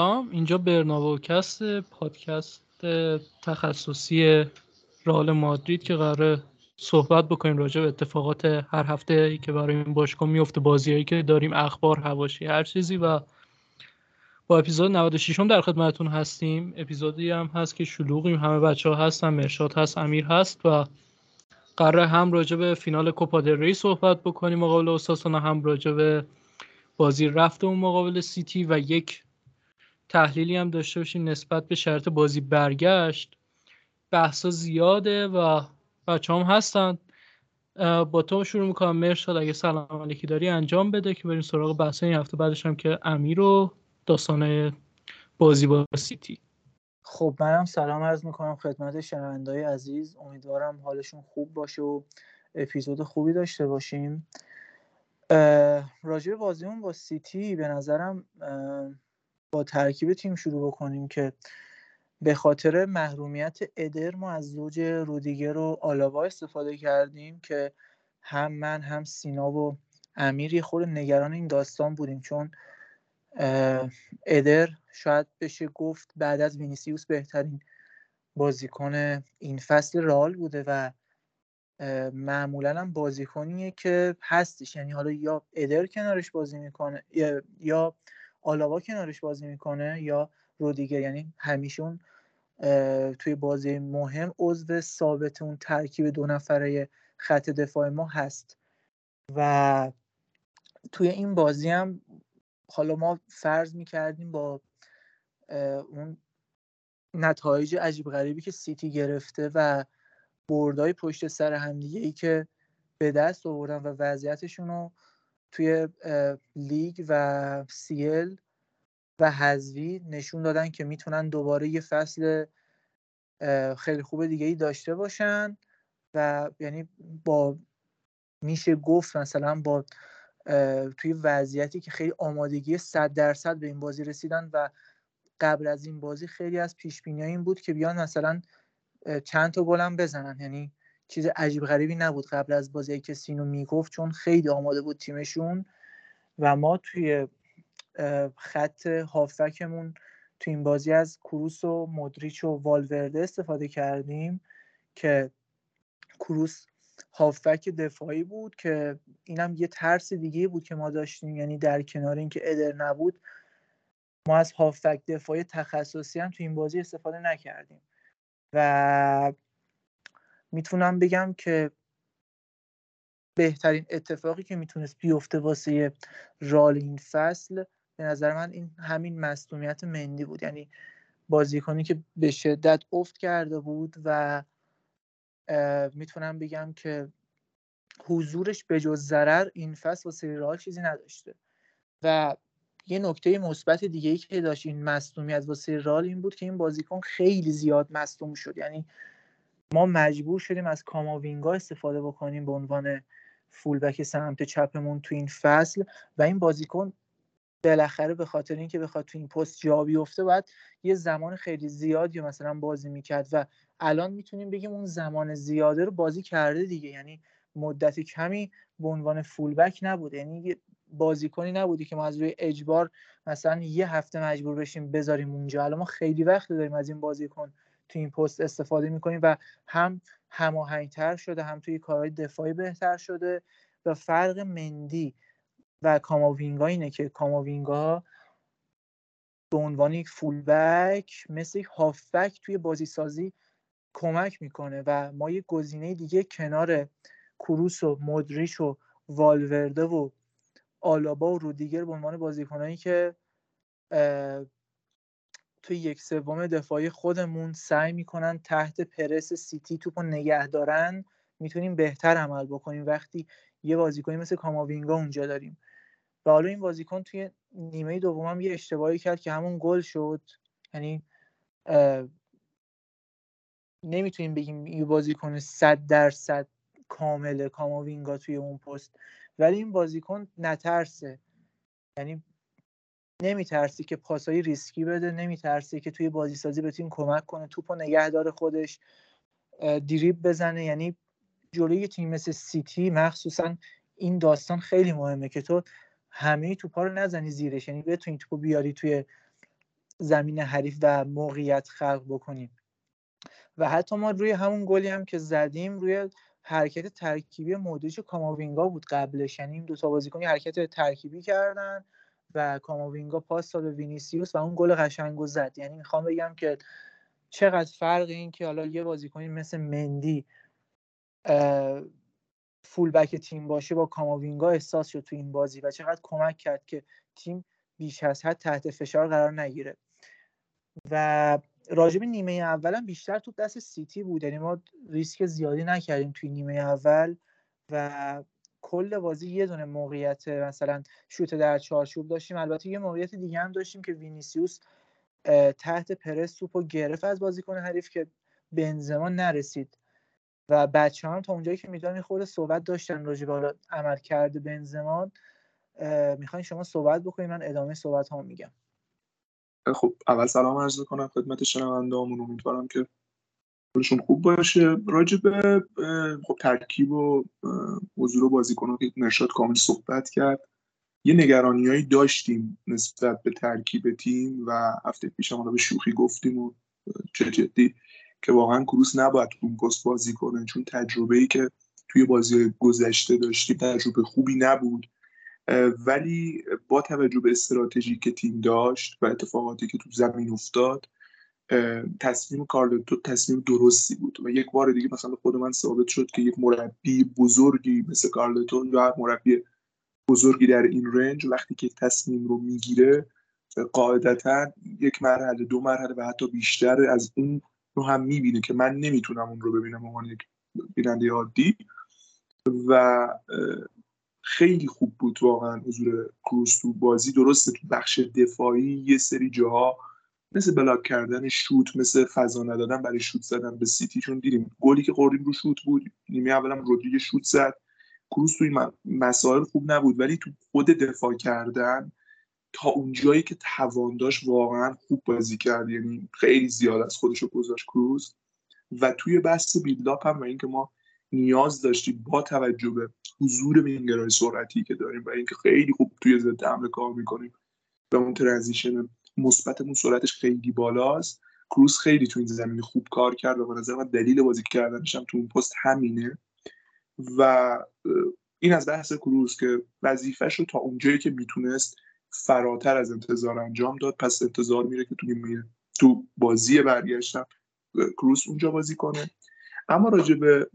سلام اینجا برناوکست پادکست تخصصی رئال مادرید که قراره صحبت بکنیم راجع به اتفاقات هر هفته ای که برای این باشگاه میفته بازیایی که داریم اخبار هواشی هر چیزی و با اپیزود 96 هم در خدمتتون هستیم. اپیزودی هم هست که شلوغیم همه بچه ها هستن مرشاد هست امیر هست و قراره هم راجع به فینال کوپا ری صحبت بکنیم. مقابل اوساسونا هم راجع به بازی رفت اون مقابل سیتی و یک تحلیلی هم داشته باشیم نسبت به شرط بازی برگشت بحثا زیاده و بچه هم هستن. با تو شروع می‌کنم. مرشاد اگه سلام علیکی داری انجام بده که بریم سراغ بحث این هفته. بعدش هم که امیر و داستان بازی با سیتی. خب منم سلام عرض می‌کنم خدمت شنوندهای عزیز. امیدوارم حالشون خوب باشه و اپیزود خوبی داشته باشیم. راجع بازیمون با سیتی به نظرم با ترکیب تیم شروع بکنیم که به خاطر محرومیت ادر ما از زوج رودیگر و آلاوا استفاده کردیم که هم من هم سینا و امیر یه نگران این داستان بودیم چون ادر شاید بشه گفت بعد از وینیسیوس بهترین بازیکن این فصل رال بوده و معمولا هم بازیکنیه که هستش. یعنی حالا یا ادر کنارش بازی می‌کنه یا آلاوا کنارش بازی می‌کنه یا رودیگر؟ یعنی همیشه اون توی بازی مهم عضو ثابت اون ترکیب دو نفره خط دفاع ما هست. و توی این بازی هم حالا ما فرض می‌کردیم با اون نتایج عجیب غریبی که سیتی گرفته و بردای پشت سر همدیگه ای که به دست آوردن و وضعیتشون رو توی لیگ و سیل و حذوی نشون دادن که می‌تونن دوباره یه فصل خیلی خوب دیگه ای داشته باشن و یعنی با میشه گفت مثلا با توی وضعیتی که خیلی آمادگی صد درصد به این بازی رسیدن و قبل از این بازی خیلی از پیش این بود که بیان مثلا چند تا گلم بزنن. یعنی چیز عجیب غریبی نبود قبل از بازی که سینو می‌گفت چون خیلی آماده بود تیمشون. و ما توی خط هافکمون تو این بازی از کروس و مدریچ و والورده استفاده کردیم که کروس هافک دفاعی بود که اینم یه ترس دیگه بود که ما داشتیم. یعنی در کنار اینکه ادر نبود ما از هافک دفاعی تخصصی هم تو این بازی استفاده نکردیم. و می‌تونم بگم که بهترین اتفاقی که می‌تونست بیفته واسه رال این فصل به نظر من این همین مصدومیت مندی بود. یعنی بازیکنی که به شدت افت کرده بود و می‌تونم بگم که حضورش به جز ضرر این فصل واسه رال چیزی نداشته. و یه نکته مثبت دیگه ای که داشت این مصدومیت واسه رال این بود که این بازیکن خیلی زیاد مصدوم شد. یعنی ما مجبور شدیم از کاماوینگا استفاده بکنیم به عنوان فولبک سمت چپمون تو این فصل و این بازیکن بالاخره به خاطر اینکه بخواد تو این پست جا بیفته باید یه زمان خیلی زیادی مثلا بازی می‌کرد و الان می‌تونیم بگیم اون زمان زیاده رو بازی کرده دیگه. یعنی مدت کمی به عنوان فولبک نبوده. یعنی بازیکنی نبودی که ما از روی اجبار مثلا یه هفته مجبور بشیم بذاریم اونجا. الان ما خیلی وقت داریم از این بازیکن تو این پست استفاده می‌کنیم و هم هماهنگتر شده هم توی کارهای دفاعی بهتر شده و فرق مندی و کاماوینگا اینه که کاماوینگا به عنوان یک فولبک مثل یک هافبک توی بازی سازی کمک می‌کنه و ما یه گزینه دیگه کنار کروس و مدریش و والورده و آلابا و رودیگر به عنوان بازیکنایی که توی یک سوم دفاعی خودمون سعی می‌کنن تحت پرس سیتی توپ و نگه دارن می‌تونیم بهتر عمل بکنیم. وقتی یه بازیکنی مثل کاماوینگا اونجا داریم. و حالا این بازیکن توی نیمه دوم هم یه اشتباهی کرد که همون گل شد. یعنی نمی‌تونیم بگیم یه بازیکن صد درصد کامله کاماوینگا توی اون پست. ولی این بازیکن نترسه. یعنی نمیترسی که پاسایی ریسکی بده نمیترسی که توی بازی سازی به تیم کمک کنه توپ و نگه داره خودش دریب بزنه. یعنی جلوی تیم مثل سیتی مخصوصا این داستان خیلی مهمه که تو همه توپا رو نزنی زیرش. یعنی بتونی توپو بیاری توی زمین حریف و موقعیت خلق بکنیم و حتی ما روی همون گلی هم که زدیم روی حرکت ترکیبی مودریچ کاماوینگا بود قبلش. یعنی این دو تا بازیکن حرکت ترکیبی کردن. و کاماوینگا پاس داد به وینیسیوس و اون گل قشنگو زد. یعنی می‌خوام بگم که چقدر فرق این که حالا یه بازیکنی مثل مندی full back تیم باشه با کاماوینگا احساس شد تو این بازی و چقدر کمک کرد که تیم بیش از حد تحت فشار قرار نگیره. و راجب نیمه اولم بیشتر تو دست سیتی بود. یعنی ما ریسک زیادی نکردیم توی نیمه اول و کل بازی یه دونه موقعیت مثلا شوت در چارچوب داشتیم. البته یه موقعیت دیگه هم داشتیم که وینیسیوس تحت پرس توپ و گرفت از بازیکن حریف که بنزما نرسید. و بچه هم تا اونجایی که می‌دونم خود صحبت داشتن راجع به عمل کرده بنزما می‌خواین شما صحبت بکنید من ادامه صحبت ها میگم. خب اول سلام عرض کنم خدمت شنونده همون امیدوارم که حالشون خوب باشه. راجع به خب ترکیب و حضور بازیکنان که نشاد کامل صحبت کرد. یه نگرانیهایی داشتیم نسبت به ترکیب تیم و هفته پیش هم به شوخی گفتیم و چه جدی که واقعا کروس نباید اون پست بازی کنه. چون تجربه ای که توی بازی گذشته داشتیم تجربه خوبی نبود. ولی با توجه به استراتژی که تیم داشت و اتفاقاتی که تو زمین افتاد تصمیم کارلتو تصمیم درستی بود و یک بار دیگه مثلا خود من ثابت شد که یک مربی بزرگی مثل کارلتو یا مربی بزرگی در این رنج وقتی که تصمیم رو می‌گیره قاعدتا یک مرحله دو مرحله و حتی بیشتر از اون رو هم می‌بینه که من نمی‌تونم اون رو ببینم عنوان یک بیننده عادی. و خیلی خوب بود واقعا حضور کروس تو بازی. درسته تو بخش دفاعی یه سری جاها مثل بلاک کردن شوت مثل فضا ندادن برای شوت زدن به سیتی. چون دیدیم گلی که خوردیم رو شوت بود. نیمه اولم رودریگ شوت زد. کروس توی مسائل خوب نبود ولی تو خود دفاع کردن تا اونجایی که توان داشت واقعا خوب بازی کرد. یعنی خیلی زیاد از خودش رو گذاشت کروز و توی بحث بیلداپ هم و اینکه ما نیاز داشتیم با توجه به حضور وینگرهای سرعتی که داریم و اینکه خیلی خوب توی ضد حمله کار می‌کنیم و اون ترنزیشن مثبتمون سرعتش خیلی بالاست. کروز خیلی تو این زمین خوب کار کرد و به نظر من دلیل بازی کردنش هم تو اون پست همینه. و این از بحث کروز که وظیفهش رو تا اونجایی که می‌تونست فراتر از انتظار انجام داد پس انتظار میره که تو تو بازی برگشتم کروز اونجا بازی کنه. اما راجع به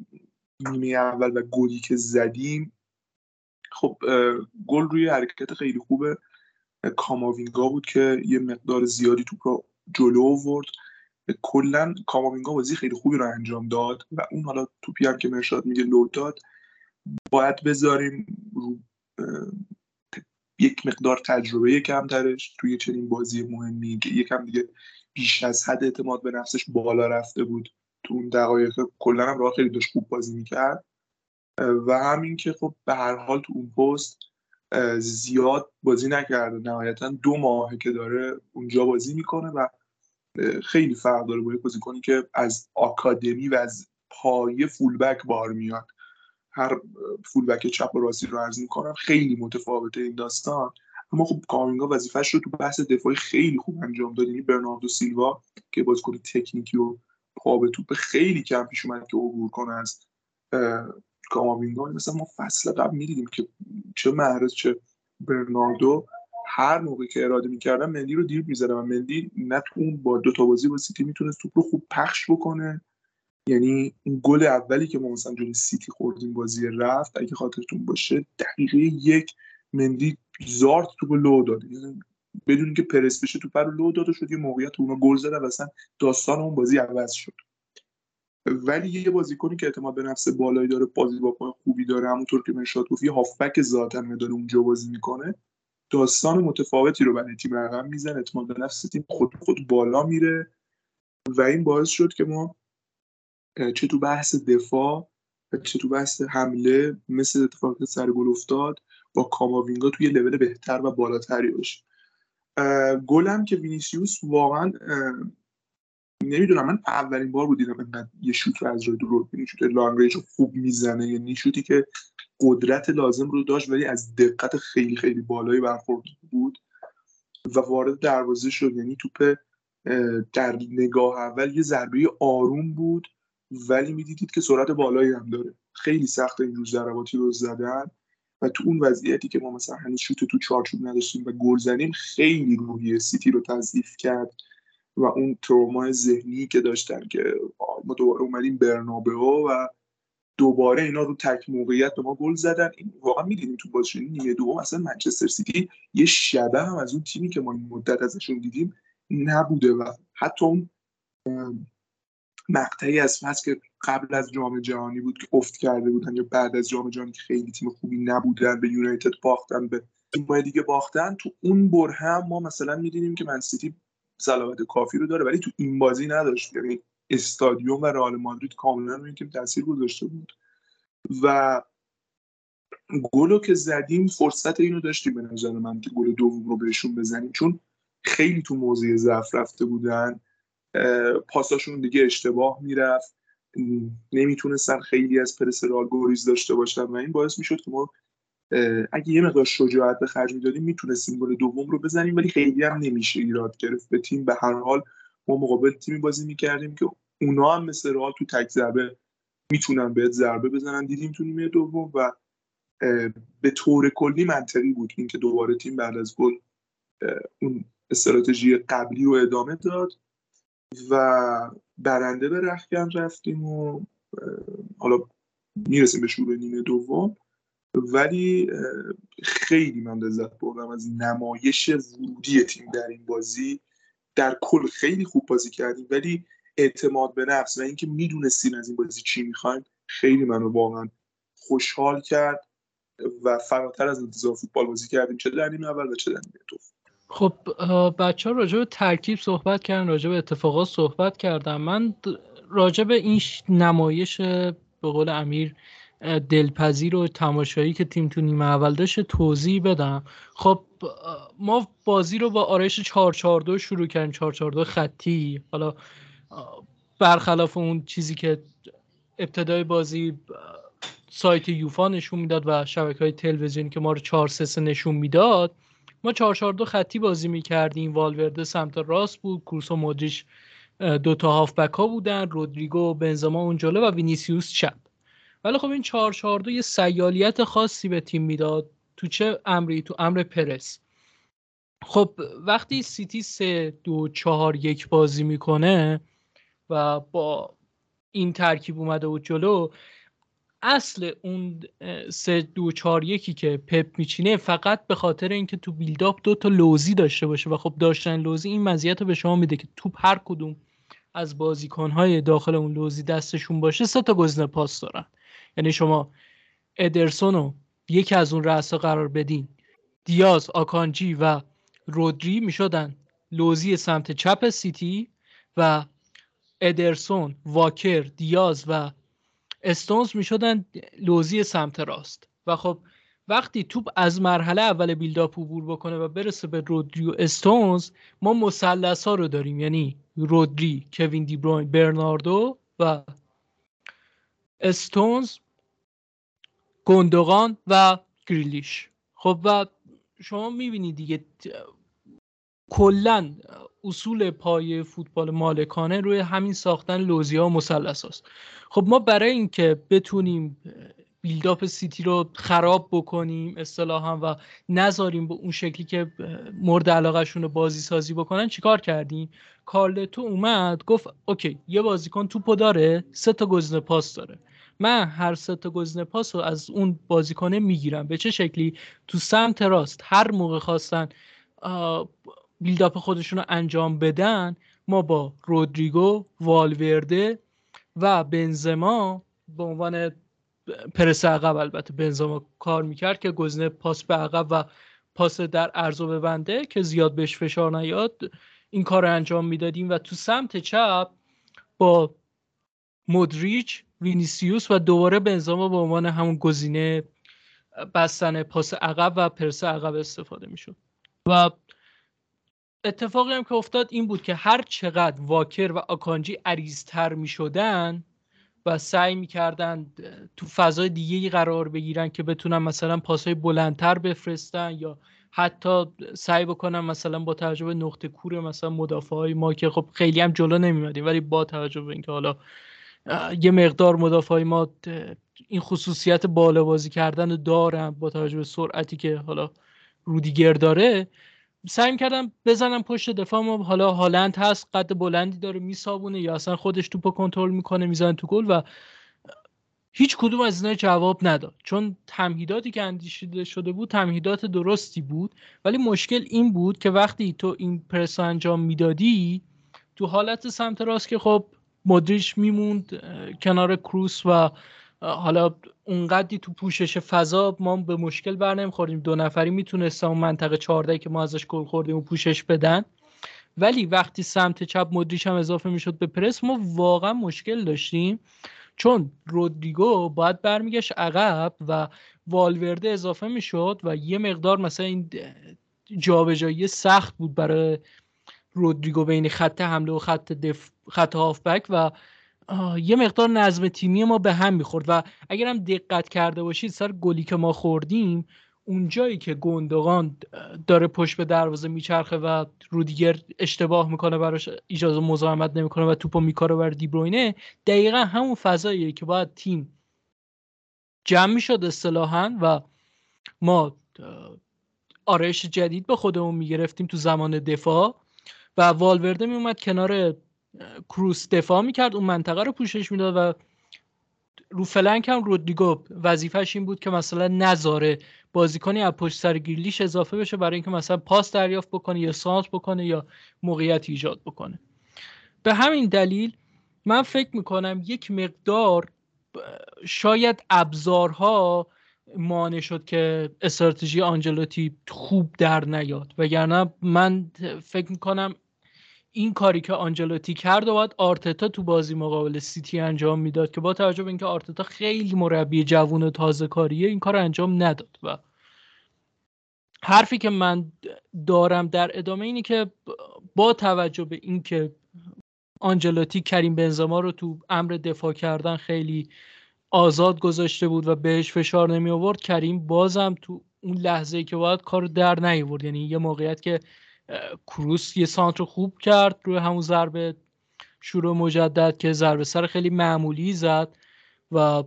نیمه اول و گلی که زدیم خب گل روی حرکت خیلی خوبه. کاماوینگا بود که یه مقدار زیادی توپ رو جلو آورد. کلا کاماوینگا بازی خیلی خوبی رو انجام داد و اون حالا توپی هم که مرشاد میگه لو داد. باید بذاریم رو یک مقدار تجربه کمترش توی چنین بازی مهمی که یکم دیگه بیش از حد اعتماد به نفسش بالا رفته بود تو اون دقایق. کلا هم راه خیلی داشت خوب بازی می‌کرد. و همین که خب به هر حال تو اون پست زیاد بازی نکرده. نهایتا دو ماه که داره اونجا بازی می‌کنه و خیلی فرق داره با یه بازیکنی که از آکادمی و از پایه فولبک بار میاد. هر فولبک چپ و راستی رو عرض می‌کنم خیلی متفاوته این داستان. اما خب کامینگا وظیفهش رو تو بحث دفاعی خیلی خوب انجام داد. یعنی برناردو سیلوا که بازیکن تکنیکی و پا به توپ خیلی کم پیش اومد که عبور کنه از کاماوینگا مثلا ما فصل قبل می‌دیدیم که چه محرز چه برناردو هر موقع که اراده می‌کردن مندی رو دیر می‌زدن و مندی نه تو اون با دو تا بازی با سیتی می‌تونست توپ رو خوب پخش بکنه. یعنی اون گل اولی که ما مثلا جلوی سیتی خوردیم بازی رفت اگه خاطرتون باشه دقیقه یک مندی زارت تو لو داد. یعنی بدون که پرس بشه تو رو لو داده شد یه موقعیت اونا گل زدن و اصلا داستان اون بازی عوض شد. ولی یه بازیکنی که اعتماد به نفس بالایی داره بازی با پای خوبی داره همونطور که مرشاد گفت یه هافبک ذاتا داره اونجا بازی می‌کنه داستان متفاوتی رو برای تیم رقم می‌زنه اعتماد به نفس تیم خود خود بالا میره و این باعث شد که ما چه تو بحث دفاع و چه تو بحث حمله مثل اتفاقی سر گل افتاد با کاماوینگا توی لول بهتر و بالاتری باشه. گلم که وینیسیوس واقعا نمی‌دونم من اولین بار بود دیدم انقدر یه شوت رو از جای دور یعنی شوت لانگ رنج خوب می‌زنه یعنی شوتی که قدرت لازم رو داشت ولی از دقت خیلی خیلی بالایی برخورد بود و وارد دروازه شد. یعنی توپ در نگاه اول یه ضربه آروم بود ولی می‌دیدید که سرعت بالایی هم داره. خیلی سخت این روز ضرباتی رو زدن و تو اون وضعیتی که ما مثلا هنوز شوت تو چارچوب نداشتیم و گل زدیم خیلی روحی سیتی رو تضعیف کرد. و اون تروما ذهنی که داشتن که ما دوباره اومدیم برنابهو و دوباره اینا رو تک موقعیت به ما گل زدن این واقعا می‌دیدیم تو بازی. نیمه دوم اصلا منچستر سیتی یه شبه هم از اون تیمی که ما این مدت ازشون دیدیم نبوده و حتی اون مقطعی از فصل که قبل از جام جهانی بود که افت کرده بودن یا بعد از جام جهانی که خیلی تیم خوبی نبودن به یونایتد باختن به تیم‌های دیگه باختن تو اون بره ما مثلا می‌دیدیم که من سیتی صلاحیت کافی رو داره ولی تو این بازی نداشت. یعنی استادیوم و رئال مادرید کاملا روی تیم تاثیر گذاشته بود. و گلو که زدیم فرصت اینو داشتیم به نظر من که گل دوم رو بهشون بزنیم. چون خیلی تو موضوع ضعف رفته بودن. پاساشون دیگه اشتباه می‌رفت. نمی‌تونستن خیلی از پرس رال گریز داشته باشن و این باعث می‌شد که ما اگه یه مقدار شجاعت به خرج می‌دادیم می‌تونستیم گل دوم رو بزنیم ولی خیلی هم نمیشه ایراد گرفت. به تیم به هر حال ما مقابل تیمی بازی می‌کردیم که اونا هم مثل رال تو تک ضربه می‌تونن بهت ضربه بزنن. دیدیم تو نیمه دوم و به طور کلی منطقی بود اینکه دوباره تیم بعد از گل اون استراتژی قبلی رو ادامه داد و برنده به رخکن رفتیم و حالا می‌رسیم به شروع نیمه دوم. ولی خیلی من لذت بردم از نمایش ورودی تیم در این بازی. در کل خیلی خوب بازی کردیم ولی اعتماد به نفس و اینکه می‌دونستیم از این بازی چی می‌خوایم خیلی منو واقعا خوشحال کرد و فراتر از انتظار فوتبال بازی کردیم. چه در نیمه اول و چه در نیمه دوم. خب بچه ها راجع به ترکیب صحبت کردن راجع به اتفاقات صحبت کردم من راجع به این نمایش به قول امیر دلپذیر و تماشایی که تیم تو نیمه اول داشت توضیح بدم. خب ما بازی رو با آرایش 442 شروع کردیم. 442 خطی. حالا برخلاف اون چیزی که ابتدای بازی سایت یوفا نشون می‌داد و شبکه های تلویزیونی که ما رو 4 3 نشون می‌داد ما 442 خطی بازی می‌کردیم. والورده سمت راست بود کورس و دو تا هافبک ها بودن رودریگو بنزما اون جلو و وینیسیوس چپ ولی خب این 442 یه سیالیت خاصی به تیم می‌داد. تو چه امری؟ تو امر پرس. خب وقتی سیتی 3 2 4 1 بازی می‌کنه و با این ترکیب اومده بود جلو اصل اون سه دو چهار یکی که پپ میچینه فقط به خاطر اینکه تو بیلداپ دو تا لوزی داشته باشه و خب داشتن لوزی این مزیت رو به شما میده که توپ هر کدوم از بازیکنهای داخل اون لوزی دستشون باشه سه تا گزینه پاس دارن. یعنی شما ادرسون رو یکی از اون رأسا قرار بدین. دیاز آکانجی و رودری می‌شدن لوزی سمت چپ سیتی و ادرسون واکر دیاز و استونز می‌شدن لوزی سمت راست. و خب وقتی توپ از مرحله اول بیلداپ عبور بکنه و برسه به رودری و استونز ما مثلث ها رو داریم. یعنی رودری کوین دی بروین برناردو و استونز گندگان و گریلیش. خب و شما می‌بینید دیگه کلا اصول پای فوتبال مالکانه روی همین ساختن لوزیا و مثلث هست خب ما برای اینکه بتونیم بیلداپ سیتی رو خراب بکنیم اصطلاحا و نذاریم به اون شکلی که مورد علاقهشون رو بازی سازی بکنن چیکار کردیم؟ کارلتو اومد گفت اوکی یه بازیکن توپو داره سه تا گزینه پاس داره. من هر سه تا گزینه پاس رو از اون بازیکنه می‌گیرم. به چه شکلی؟ تو سمت راست هر موقع خواستن بیلداپ خودشون رو انجام بدن ما با رودریگو والورده و بنزما به عنوان پرس عقب البته بنزما کار می‌کرد که گزینه پاس به عقب و پاس در عرض و ببنده که زیاد بهش فشار نیاد. این کار رو انجام می‌دادیم و تو سمت چپ با مودریچ وینیسیوس و دوباره بنزما به عنوان همون گزینه بستن پاس عقب و پرس عقب استفاده می‌شد. و اتفاقی هم که افتاد این بود که هر چقدر واکر و آکانجی عریضتر می شدن و سعی می‌کردن تو فضای دیگه قرار بگیرن که بتونن مثلا پاسهای بلندتر بفرستن یا حتی سعی بکنم مثلا با توجه به نقطه کور مثلا مدافع های ما که خب خیلی هم جلو نمیمدیم ولی با توجه به اینکه حالا یه مقدار مدافع ما این خصوصیت بالا بازی کردن دارم با توجه به سرعتی که حالا رودیگر داره. سعی کردم بزنم پشت دفاع ما. حالا هالند هست قد بلندی داره میسابونه یا اصلا خودش توپو کنترل می‌کنه می‌زنه تو گل و هیچ کدوم از اینا جواب نداد. چون تمهیداتی که اندیشیده شده بود تمهیدات درستی بود. ولی مشکل این بود که وقتی تو این پرس انجام می‌دادی تو حالت سمت راست که خب مدریش میموند کنار کروس و حالا اونقدی تو پوشش فضا ما به مشکل بر نمی‌خوریم. دو نفری می‌تونستن اون منطقه 14 که ما ازش گل خوردیم و پوشش بدن. ولی وقتی سمت چپ مدریش هم اضافه می‌شد به پرس ما واقعا مشکل داشتیم. چون رودریگو باید برمیگشت عقب و والورده اضافه می‌شد و یه مقدار مثلا این جابجایی سخت بود برای رودریگو بین خط حمله و خط دف... خط هافبک و یه مقدار نظم تیمی ما به هم می‌خورد و اگر هم دقت کرده باشید سر گلی که ما خوردیم اونجایی که گندگان داره پشت به دروازه میچرخه و رودیگر اشتباه می‌کنه براش اجازه مزاحمت نمی‌کنه و توپو میکاره بر دیبروینه دقیقا همون فضاییه که باید تیم جمع می‌شد اصطلاحا و ما آرایش جدید به خودمون می‌گرفتیم تو زمان دفاع. و والورده میومد کنار کروس دفاع می‌کرد اون منطقه رو پوشش می‌داد و رو فلنک هم رودریگو وظیفش این بود که مثلا نذاره بازیکنی از پشت سر گیرلیش اضافه بشه برای اینکه مثلا پاس دریافت بکنه یا سانت بکنه یا موقعیت ایجاد بکنه. به همین دلیل من فکر می‌کنم یک مقدار شاید ابزارها مانع شد که استراتژی آنجلوتی خوب در نیاد. وگرنه من فکر می‌کنم این کاری که آنجلوتی کرد و باید آرتتا تو بازی مقابل سیتی انجام می‌داد که با توجه به اینکه آرتتا خیلی مربی جوون و تازه کاریه این کار انجام نداد و حرفی که من دارم در ادامه اینه که با توجه به اینکه آنجلوتی کریم بنزما رو تو امر دفاع کردن خیلی آزاد گذاشته بود و بهش فشار نمی آورد کریم بازم تو اون لحظه که باید کار در نیورد یعنی یه موقعیت که کروس یه سانتر خوب کرد روی همون ضربه شروع مجدد که ضربه سر خیلی معمولی زد و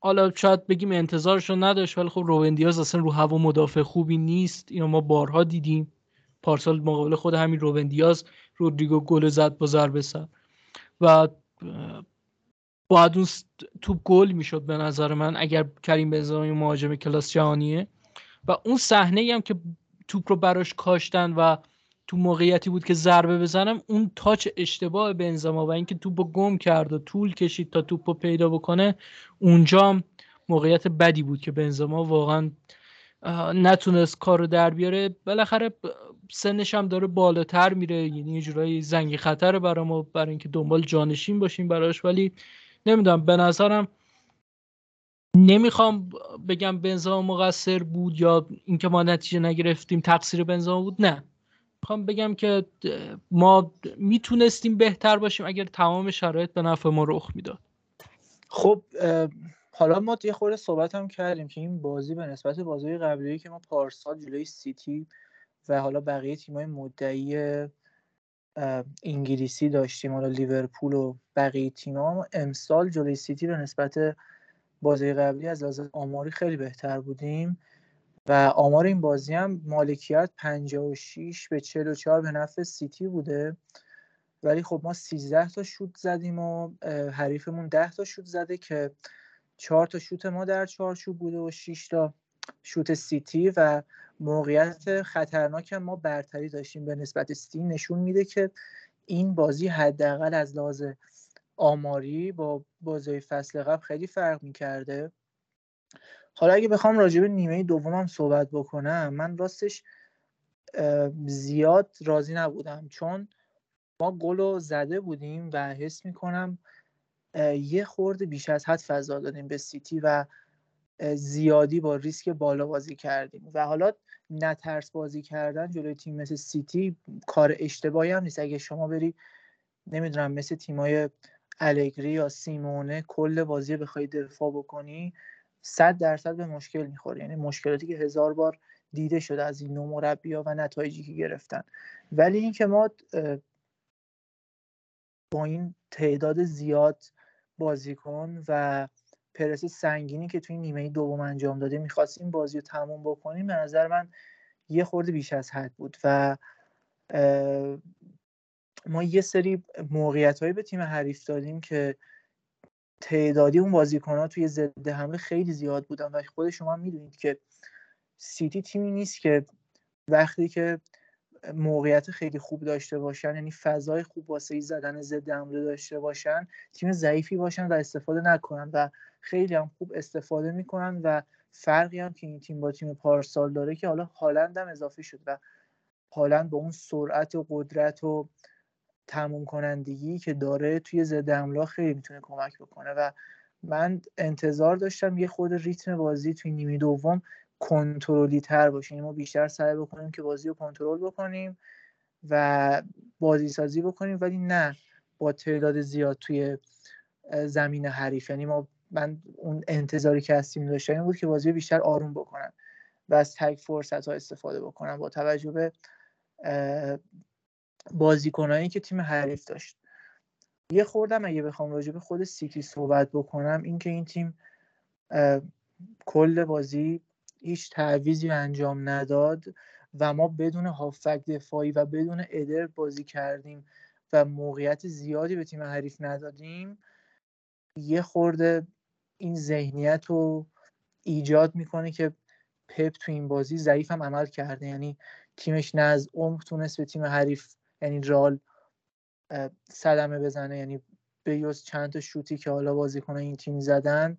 حالا شاید بگیم انتظارش رو نداشت ولی خب روبندیاز اصلا رو هوا مدافع خوبی نیست. اینو ما بارها دیدیم. پارسال مقابل خود همین روبندیاز رودریگو گل زد با ضربه سر. و باید اون توپ گل می‌شد به نظر من اگر کریم بنزما مهاجم کلاس جهانیه. و اون صحنه هم که توپ رو براش کاشتن و تو موقعیتی بود که ضربه بزنم اون تاچ اشتباه بنزما و اینکه توپو گم کرد و طول کشید تا توپو پیدا بکنه اونجا موقعیت بدی بود که بنزما واقعا نتونست کار رو در بیاره. بالاخره سنش هم داره بالاتر میره. یعنی یه جورایی زنگی خطر برای ما برای اینکه دنبال جانشین باشیم براش. ولی نمی‌دونم به نظرم نمی‌خوام بگم بنزما مقصر بود یا اینکه ما نتیجه نگرفتیم تقصیر بنزما بود نه. می‌خوام بگم که ما می‌تونستیم بهتر باشیم اگر تمام شرایط به نفع ما رخ می‌داد. خب حالا ما یه خورده صحبت هم کردیم که این بازی به نسبت بازی قبلی که ما پارسال جلوی سیتی و حالا بقیه تیمای مدعی انگلیسی داشتیم حالا لیورپول و بقیه تیم‌ها. امسال جلوی سیتی به نسبت بازی قبلی از لحاظ آماری خیلی بهتر بودیم و آمار این بازی هم مالکیت 56 به 44 به نفع سیتی بوده. ولی خب ما 13 تا شوت زدیم و حریفمون 10 تا شوت زده که 4 تا شوت ما در چارچوب بوده و 6 تا شوت سیتی و موقعیت خطرناک ما برتری داشتیم. به نسبت سیتی نشون میده که این بازی حداقل از لحاظ آماری با بازی فصل قبل خیلی فرق می‌کرده. حالا اگه بخوام راجع به نیمه دومم صحبت بکنم من راستش زیاد راضی نبودم چون ما گل زده بودیم و حس می‌کنم یه خورده بیش از حد فضا دادیم به سیتی و زیادی با ریسک بالا بازی کردیم. و حالا نترس بازی کردن جلوی تیم مثل سیتی کار اشتباهی هم نیست. اگه شما بری نمی‌دونم مثل تیمای الگری یا سیمونه کل بازی بخوای دفاع بکنی صد درصد به مشکل می‌خوری یعنی مشکلاتی که هزار بار دیده شده از این نوع مربیا و نتایجی که گرفتن. ولی اینکه ما با این تعداد زیاد بازیکن و پرس سنگینی که توی نیمه دوم انجام داده می‌خواستیم بازی رو تموم بکنیم به نظر من یه خورده بیش از حد بود. و ما یه سری موقعیت هایی به تیم حریف دادیم که تعدادی اون بازیکن ها توی ضد حمله خیلی زیاد بودن و خود شما می‌دونید که سیتی تیمی نیست که وقتی که موقعیت خیلی خوب داشته باشن یعنی فضای خوب واسه زدن ضد حمله داشته باشن تیم ضعیفی باشن و استفاده نکنن و خیلی هم خوب استفاده می‌کنن و فرقی هم که این تیم با تیم پارسال داره که حالا هالند هم اضافه شد و هالند با اون سرعت و قدرت و تموم کنندگی که داره توی ضد حمله خیلی می‌تونه کمک بکنه. و من انتظار داشتم یه خود ریتم بازی توی نیمه دوم کنترلی تر باشه. یعنی ما بیشتر سعی بکنیم که بازی رو کنترل بکنیم و بازی سازی بکنیم ولی نه با تعداد زیاد توی زمین حریف. یعنی ما من اون انتظاری که از تیم داشتم این بود که بازی بیشتر آروم بکنن و از تک فرصت ها استفاده بکنن با توجه به بازیکنایی که تیم حریف داشت. یه خوردم اگه بخوام راجع به خود سیتی صحبت بکنم اینکه این تیم کل بازی هیچ تعویزی انجام نداد و ما بدون هافک دفاعی و بدون ادر بازی کردیم و موقعیت زیادی به تیم حریف ندادیم یه خورده این ذهنیت رو ایجاد می‌کنه که پپ تو این بازی ضعیف هم عمل کرده. یعنی تیمش نه از عمق تونست به تیم حریف یعنی رال صدمه بزنه یعنی به چند تا شوتی که حالا بازیکن این تیم زدن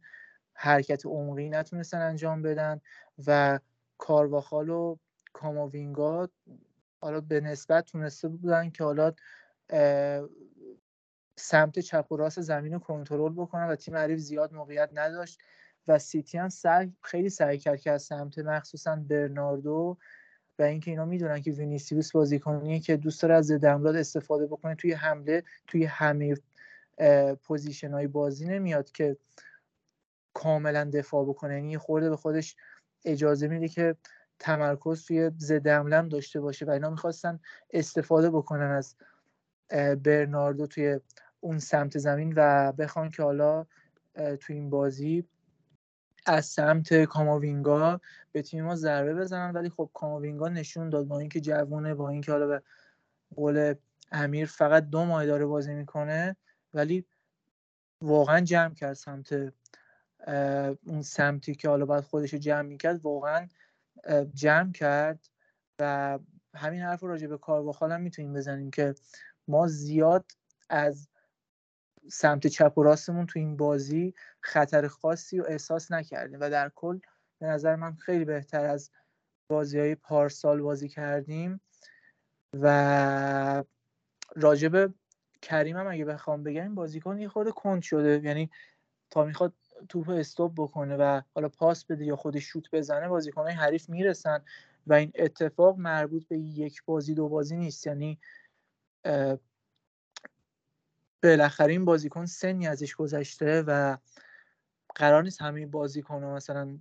حرکت عمقی نتونستن انجام بدن و کارواخال و کاماوینگا حالا به نسبت تونسته بودن که حالا سمت چپ و راست زمین رو کنترل بکنن و تیم حریف زیاد موقعیت نداشت و سیتی هم سعی خیلی سعی کرد که از سمت مخصوصا برناردو و اینکه اینا می‌دونن که وینیسیوس بازیکنیه که دوست داره از ضد استفاده بکنه توی حمله توی همه position های بازی نمیاد که کاملا دفاع بکنه. یعنی خورده به خودش اجازه میده که تمرکز توی ضد حمله داشته باشه و اینا می‌خواستن استفاده بکنن از برناردو توی اون سمت زمین و بخوان که حالا توی این بازی از سمت کاماوینگا به تیم ما ضربه بزنن ولی خب کاماوینگا نشون داد با اینکه جوونه با اینکه حالا به قول امیر فقط دو ماه داره بازی می‌کنه ولی واقعا جمع کرد سمت اون سمتی که حالا باید خودش جمع می‌کرد واقعا جمع کرد و همین حرف راجع به کار هم می‌تونیم بزنیم که ما زیاد از سمت چپ و راستمون تو این بازی خطر خاصی رو احساس نکردیم و در کل به نظر من خیلی بهتر از بازی های پارسال بازی کردیم و راجب کریم هم اگه بخوام بگم بازیکن یه خورده کند شده. یعنی تا می‌خواد توپ استوب بکنه و حالا پاس بده یا خودش شوت بزنه بازیکنهای حریف می‌رسن و این اتفاق مربوط به یک بازی دو بازی نیست. یعنی بالاخره این بازیکن سنی ازش گذشته و قرار نیست همه بازیکن مثلا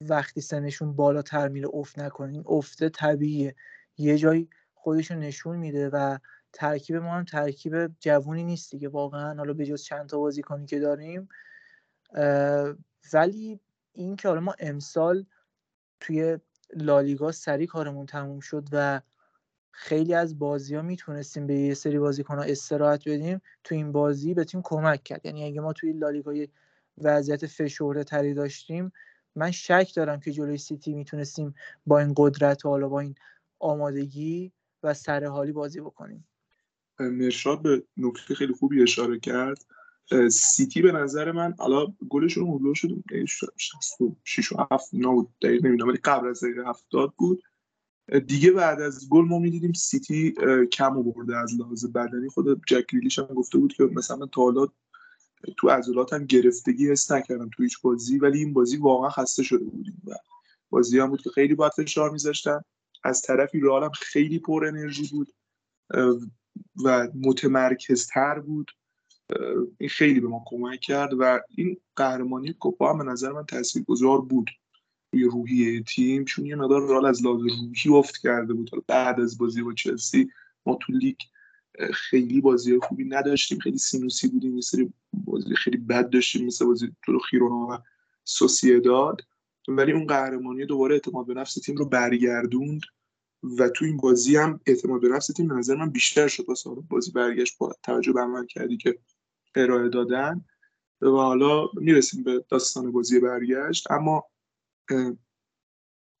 وقتی سنشون بالاتر میره افت نکنه. این افته طبیعیه. یه جایی خودشون نشون میده و ترکیب ما هم ترکیب جوونی نیست دیگه. واقعا حالا به جز چند تا بازیکنی که داریم ولی این که حالا ما امسال توی لالیگا سری کارمون تموم شد و خیلی از بازی ها می‌تونستیم به یه سری بازیکن ها استراحت بدیم تو این بازی به تیم کمک کرد. یعنی اگه ما توی لالیگا وضعیت فشرده تری داشتیم من شک دارم که جلوی سیتی می‌تونستیم با این قدرت و حالا با این آمادگی و سرحالی بازی بکنیم. مرشاد به نکته خیلی خوبی اشاره کرد. سیتی به نظر من حالا گلشون رو شد 66 و 7 نبود دقیق نمی‌دونم ولی قبل از دقیقه 70 بود. دیگه بعد از گل ما می‌دیدیم سیتی کم برده از لحاظ بدنی. خود جک ریلیش هم گفته بود که مثلا من تا حالا تو عضلاتم گرفتگی حس نکردم تو هیچ بازی ولی این بازی واقعا خسته شده بودیم و بازی هم بود که خیلی باید فشار میذاشتن. از طرفی رئال خیلی پر انرژی بود و متمرکزتر بود. این خیلی به ما کمک کرد و این قهرمانی کوپا هم به نظر من تاثیرگذار بود. روی روحیه تیم چون یه مقدار رال از لحاظ روحی افت کرده بود. بعد از بازی با چلسی ما تو لیگ خیلی بازی خوبی نداشتیم. خیلی سینوسی بودیم یه سری بازی خیلی بد داشتیم مثل بازی تو خیرونا و سوسیداد. ولی اون قهرمانی دوباره اعتماد به نفس تیم رو برگردوند و تو این بازی هم اعتماد به نفس تیم نظر من بیشتر شد. واسه بازی برگشت با توجه به عمل کردی که ارائه دادن. و حالا می‌رسیم به داستان بازی برگشت. اما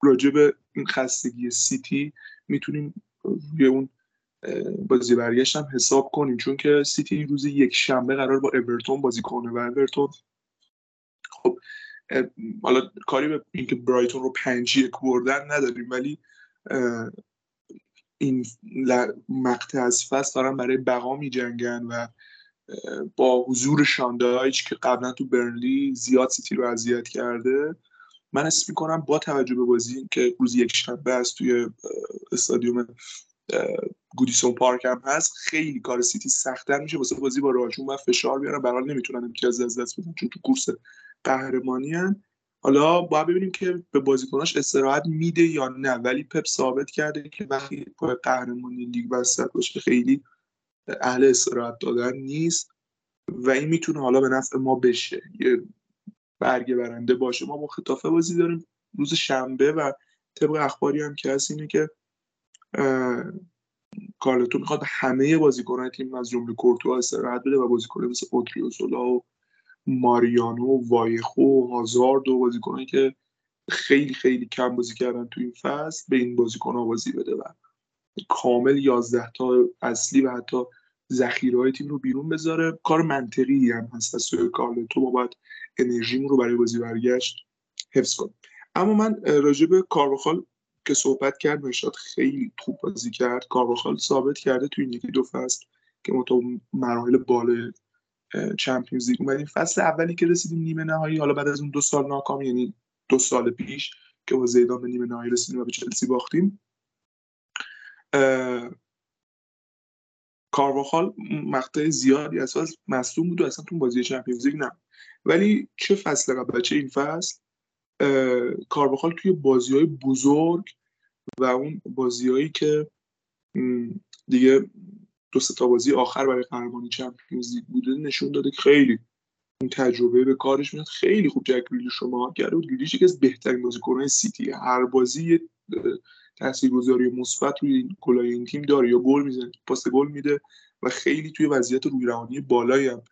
راجع به این خستگی سیتی می‌تونیم روی اون بازی برگشت هم حساب کنیم. چون که سیتی روز یک شنبه قرار با اورتون بازی کنه و اورتون خب حالا کاری به اینکه برایتون رو پنج یک بردن نداریم ولی این مقطع از فصل دارن برای بقا می جنگن و با حضور شان دایچ که قبلا تو برنلی زیاد سیتی رو اذیت کرده من اسم می‌کنم با توجه به بازی که روز یک شنبه است توی استادیوم گودیسون پارک هم هست خیلی کار سیتی سختتر میشه واسه بازی با رئال چون فشار بیارن برحال نمی‌تونن امتیاز از دست بدن چون تو کورس قهرمانی هن. حالا باید ببینیم که به بازیکناش استراحت میده یا نه ولی پپ ثابت کرده که وقتی پای قهرمانی لیگ وسط باشه خیلی اهل استراحت دادن نیست و این می‌تونه حالا به نفع ما بشه برگه برنده باشه. ما با خطافه بازی داریم روز شنبه و طبق اخباری هم که هست اینه که کارلتو می‌خواد همه بازیکنان تیم از جمله کورتوا استراحت بده و بازیکن مثل اوتریوزولا و ماریانو و وایخو و هازارد و بازیکنایی که خیلی خیلی کم بازی کردن تو این فصل به این بازیکن بازی بده و کامل 11 تا اصلی و حتی ذخیره تیم رو بیرون بذاره. کار منطقی هم هست از سوی کارلتو ما باید انرژیمون رو برای بازی برگشت حفظ کنیم اما من راجع به کارواخال که صحبت کرد نشاد خیلی خوب بازی کرد. کارواخال ثابت کرده توی این یکی دو فصل که ما تو مراحل بالا چمپیونز لیگ اومدیم. فصل اولی که رسیدیم نیمه نهایی حالا بعد از اون دو سال ناکام یعنی دو سال پیش که با زیدان به نیمه نهایی رسیدیم و به چلسی باختیم. کارواخال مقطع زیادی از فصل مصدوم بود و اصلا تو بازی چمپیونز لیگ نه ولی چه فصل قبل چه این فصل کارواخال توی بازی های بزرگ و اون بازیهایی که دیگه دو تا بازی آخر برای قهرمانی چمپیونز لیگ بوده نشون داده که خیلی اون تجربه به کارش میاد. خیلی خوب جک گریلیش شما کرده بود. گریلیش یکی از بهترین بازیکن‌های سیتی. هر بازی تاثیرگذاری مثبت روی این این تیم داره یا گل می‌زنه پاس گل میده و خیلی توی وضعیت روی روانی بالایی هم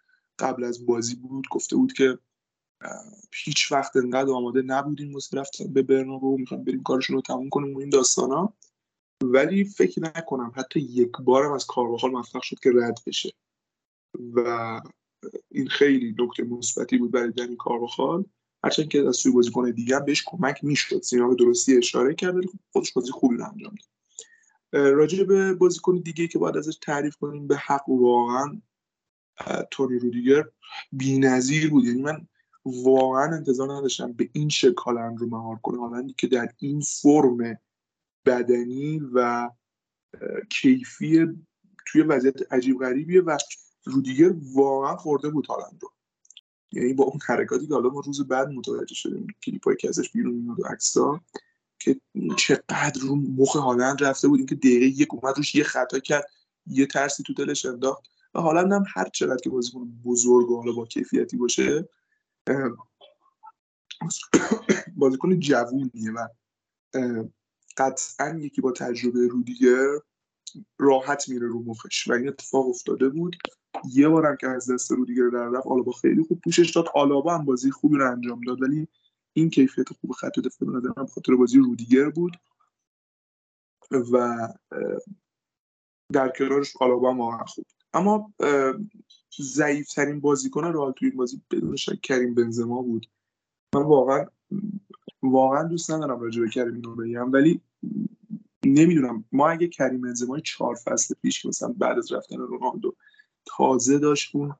قبل از بازی بود گفته بود که هیچ وقت انقدر آماده نبودیم واسه رفتن به برنابو می‌خوام بریم کارشون رو تموم کنیم و این داستانا. ولی فکر نکنم حتی یک بارم از کارواخال موفق شد که رد بشه. و این خیلی نکته مثبتی بود برای دنی کارواخال. هرچند که از سوی بازیکن دیگه بهش کمک می‌شد. سینا به درستی اشاره کرد ولی خودش بازی خوبی رو انجام داد. راجع به بازیکن دیگه که باید ازش تعریف کنیم به حق واقعا تونی رودیگر بی‌نظیر بود. یعنی من واقعا انتظار نداشتم به این شکل هالند رو مهار کنه. هالندی که در این فرم بدنی و کیفی توی وضعیت عجیب غریبیه و رودیگر واقعا خورده بود هالند رو. یعنی با اون حرکاتی که حالا ما روز بعد متوجه شدیم کلیپایی که ازش بیرون میاد و عکسا که چقدر رو مخ هالند رفته بود. اینکه دقیقه یک اومد روش یه خطا کرد یه ترسی تو دلش انداخت. و هالند هم هر چقدر که بازیکن بزرگ و حالا با کیفیتی باشه بازیکن جوونیه و قطعا یکی با تجربه رودیگر راحت میره رو مخش و این اتفاق افتاده بود. یه بارم که از دست رودیگر در رفت آلابا خیلی خوب پوشش داد. آلابا هم بازی خوبی رو انجام داد ولی این کیفیت خوب خط دفاع به خاطر بازی رودیگر بود. و در کنارش آلابا هم خوب اما ضعیفترین بازیکن رئال توی این بازی بدون شک کریم بنزما بود. من واقعا واقعا دوست ندارم راجع به کریم اینو بگم ولی نمی‌دونم. ما اگه کریم بنزما چهار فصل پیش که مثلا بعد از رفتن رونالدو تازه داشت اون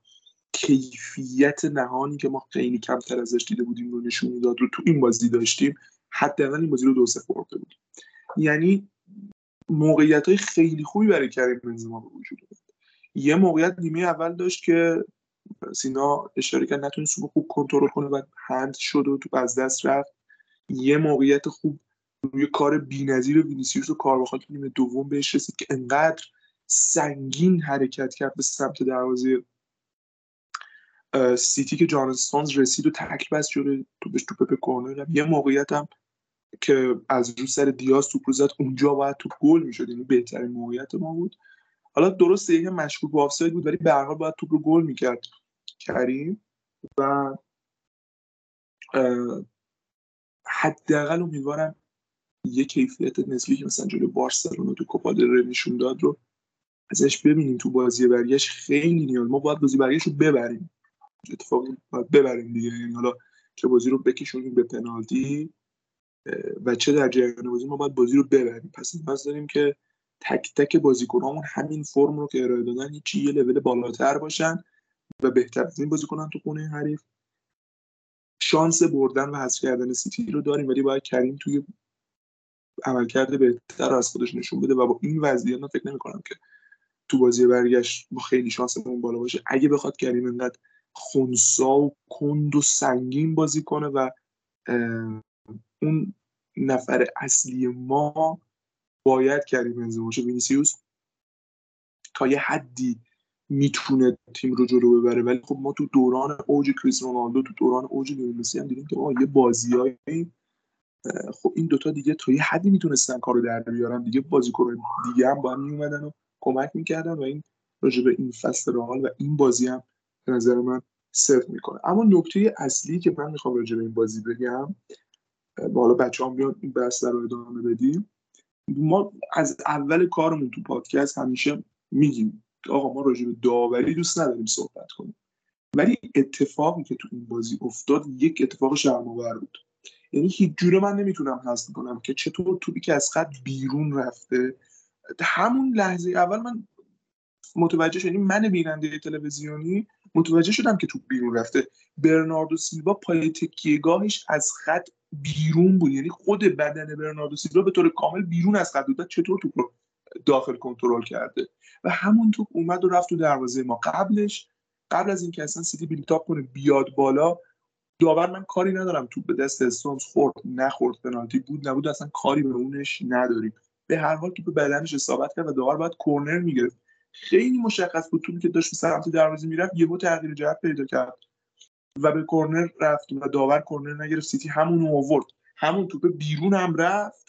کیفیت نهانی که ما خیلی کمتر ازش دیده بودیم رو نشون می‌داد رو تو این بازی داشتیم حداقل این بازی رو دو سه برده بود. یعنی موقعیت های خیلی خوبی برای کریم بنزما به وجود یه موقعیت نیمه اول داشت که سینا اشاره کرد نتونست خوب کنترل کنه و هند شد و توپ از دست رفت. یه موقعیت خوب روی کار بی‌نظیر وینیسیوس و کارواخال تو نیمه دوم بهش رسید که انقدر سنگین حرکت کرد به سمت دروازه سیتی که جان استونز رسید و تکل بست جلوی توپش توپ کورنر یه موقعیت هم که از رو سر دیاز توپ رو زد اونجا باید توپ گل می‌شد. یعنی بهترین موقعیت ما بود. حالا درسته یه مشکوک به آفساید بود ولی به هر حال باید توپ رو گل می‌کرد. کریم و حداقل امیدوارم یه کیفیت نسبی که مثلا جلوی بارسلونا تو کوپا دل نشون داد رو ازش ببینیم تو بازی برگشت. خیلی نیاز. ما باید بازی برگشت رو ببریم. اتفاق باید ببریم دیگه. یعنی حالا که بازی رو بکشونیم به پنالتی و چه در جریان بازی ما باید بازی رو ببریم. پس نیاز داریم که تک تک بازیکنامون همین فرم رو که ارائه دادن چی یه لول بالاتر باشن و بهتر از این بازی کنن تو خونه حریف. شانس بردن و حذف کردن سیتی رو داریم ولی باید کریم توی عملکرد بهتر از خودش نشون بده و با این وضعیت من فکر نمی‌کنم که تو بازی برگشت با خیلی شانسمون بالا باشه. اگه بخواد کریم انقدر خونسا و کند و سنگین بازی کنه و اون نفر اصلی ما باید کریم بنزما باشه وینیسیوس تا یه حدی می‌تونه تیم رو جلو ببره. ولی خب ما تو دوران اوج کریس رونالدو تو دوران اوج لیونل هم دیدیم که یه بازیایی خب این دوتا دیگه تا یه حدی می‌تونستن کارو در بیارن دیگه. بازیکن دیگه هم با هم میومدن و کمک می‌کردن و این راجع به این فصل رئال و این بازی هم به نظر من صرف می‌کنه. اما نکته اصلی که من می‌خوام راجع به این بازی بگم بالا بچه هم بیان این بحث رو ادامه بدیم. ما از اول کارمون تو پادکست همیشه میگیم آقا ما راجع به داوری دوست نداریم صحبت کنیم. ولی اتفاقی که تو این بازی افتاد یک اتفاق شرم‌آور بود. یعنی هیچ جوره من نمی‌تونم حذف کنم که چطور توپی که از خط بیرون رفته همون لحظه اول من متوجه شدیم من بیننده تلویزیونی؟ متوجه شدم که توپ بیرون رفته. برناردو سیلوا پای تکیهگاهش از خط بیرون بود. یعنی خود بدن برناردو سیلوا به طور کامل بیرون از خط بود. چطور توپ رو داخل کنترل کرده؟ و همون توپ اومد و رفت تو دروازه ما. قبلش قبل از اینکه اصلا سیتی بیلتاپ کنه بیاد بالا داور من کاری ندارم. توپ به دست استونز خورد نخورد پنالتی بود نبود اصلا کاری به اونش نداریم. به هر حال به بدنش اصابت کرد و داور باید کورنر می‌گرفت. خیلی مشخص بود. توپی که داشت به سمت دروازه می‌رفت یهو تغییر جهت پیدا کرد و به کورنر رفت و داور کورنر نگرفت. سیتی همون آورد. همون توپ بیرون هم رفت.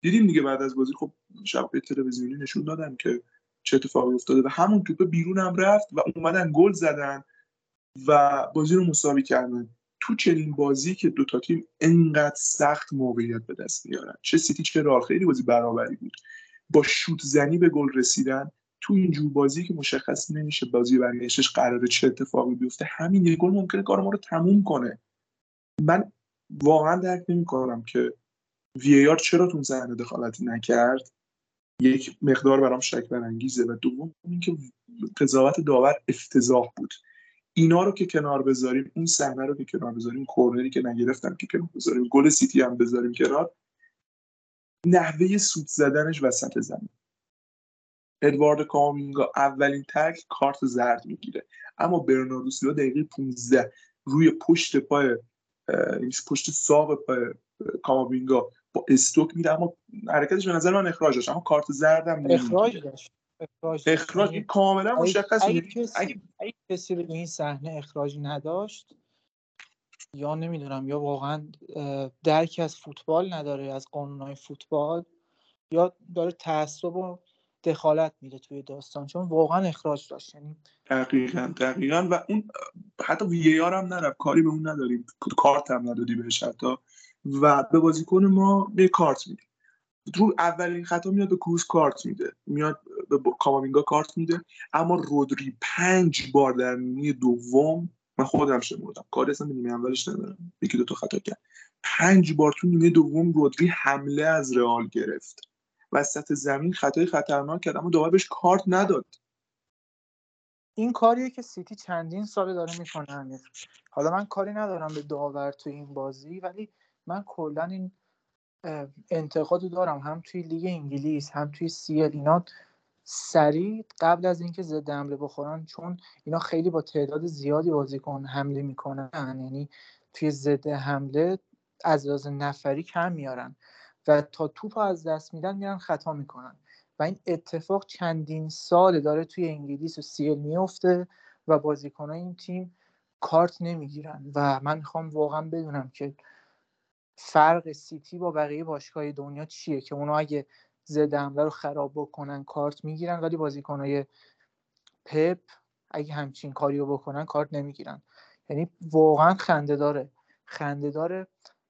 دیدیم دیگه بعد از بازی خب شب تلویزیونی نشون دادن که چه اتفاقی افتاده. و همون توپ بیرون هم رفت و اومدن گل زدن و بازی رو مساوی کردن. تو چنین بازی که دو تا تیم انقدر سخت موقعیت به دست میارن. چه سیتی چه رئال. خیلی بازی برابری بود. با شوت زنی به گل رسیدن. تو این جور بازی که مشخص نمیشه بازی برگشتش قراره چه اتفاقی بیفته همین یه گل ممکنه کار ما رو تموم کنه. من واقعا درک نمی‌کنم که وی آر چرا تو صحنه دخالتی نکرد. یک مقدار برام شک برانگیزه و دوم اینکه قضاوت داور افتضاح بود. اینا رو که کنار بذاریم اون صحنه رو که کنار بذاریم کورنری که نگرفتم که کنار بذاریم گل سیتی هم بذاریم کنار نحوه سوت زدنش وسط زمین. ادوارد کامینگا اولین تک کارت زرد می‌گیره. اما برناردو سیلوا دقیقه 15 روی پشت پای پشت ساق پای کامینگا با استوک میره. اما حرکتش به نظر من اخراج داشت. اما کارت زردم اخراج داشت. اخراج, اخراج کاملا مشخص اگه, کسی, اگه کسی به این صحنه اخراجی نداشت یا نمی‌دونم یا واقعا درکی از فوتبال نداره از قانونهای فوتبال یا داره تعصب و دخالت میده توی داستان چون واقعا اخراج داشت یعنی دقیقا دقیقا. و اون حتی وی هم نرفت کاری به اون نداریم. کارت هم ندادی بهش حتی. و به بازیکن ما به کارت میدیم رو اولین خطا میاد به کروس کارت میده. میاد به کامامینگا کارت میده. اما رودری پنج بار در نیمه دوم من خودم شمردم. کار اصلا به نیمه اولش ندارم. یکی دو تا خطا کرد. پنج بار تو نیمه دوم رودری حمله از رئال گرفت. وسط زمین خطای خطرناک کرد اما داور بهش کارت نداد. این کاریه که سیتی چندین ساله داره می‌کنه. حالا من کاری ندارم به داور تو این بازی ولی من کلا این انتقادو دارم. هم توی لیگ انگلیس هم توی سیل اینا سریع قبل از اینکه ضد حمله بخورن چون اینا خیلی با تعداد زیادی بازیکن حمله می‌کنن. یعنی توی ضد حمله از لحاظ نفری کم میارن. و تا توپ از دست میدن میرن خطا می‌کنن. و این اتفاق چندین سال داره توی انگلیس و سیل میفته و بازیکنان این تیم کارت نمی‌گیرن. و من می‌خوام واقعا بدونم که فرق سیتی با بقیه باشگاه دنیا چیه که اونا اگه حمله رو خراب بکنن کارت می‌گیرن ولی بازیکنهای پپ اگه همچین کاری رو بکنن کارت نمی‌گیرن. یعنی واقعا خنده داره. خنده داره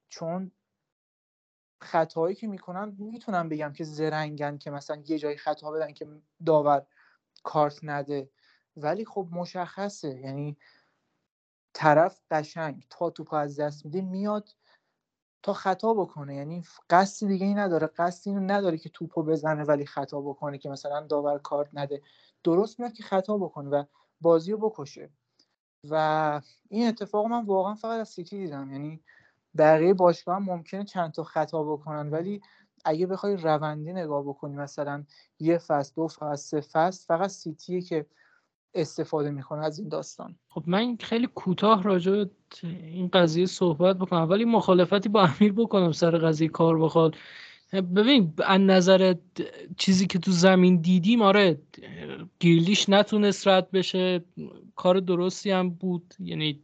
چون خطاهایی که می‌کنن می‌تونم بگم که زرنگن که مثلا یه جایی خطا بدن که داور کارت نده. ولی خب مشخصه. یعنی طرف قشنگ تا توپ از دست میده میاد تا خطا بکنه. یعنی قصدی دیگه ای نداره. قصدی اینو نداره که توپو بزنه ولی خطا بکنه که مثلا داور کارت نده. درست میاد که خطا بکنه و بازی رو بکشه. و این اتفاق من واقعا فقط از سیتی دیدم. یعنی بقیه باشگاه هم ممکنه چند تا خطا بکنن ولی اگه بخوای روندی نگاه بکنی مثلا یه فصل دو فصل سه فصل فقط سیتیه که استفاده می‌کنه از این داستان. خب من خیلی کوتاه راجع این قضیه صحبت بکنم ولی مخالفتی با امیر بکنم سر قضیه کار بخواد. ببین از نظر چیزی که تو زمین دیدیم آره گیرلیش نتونست رد بشه کار درستی هم بود یعنی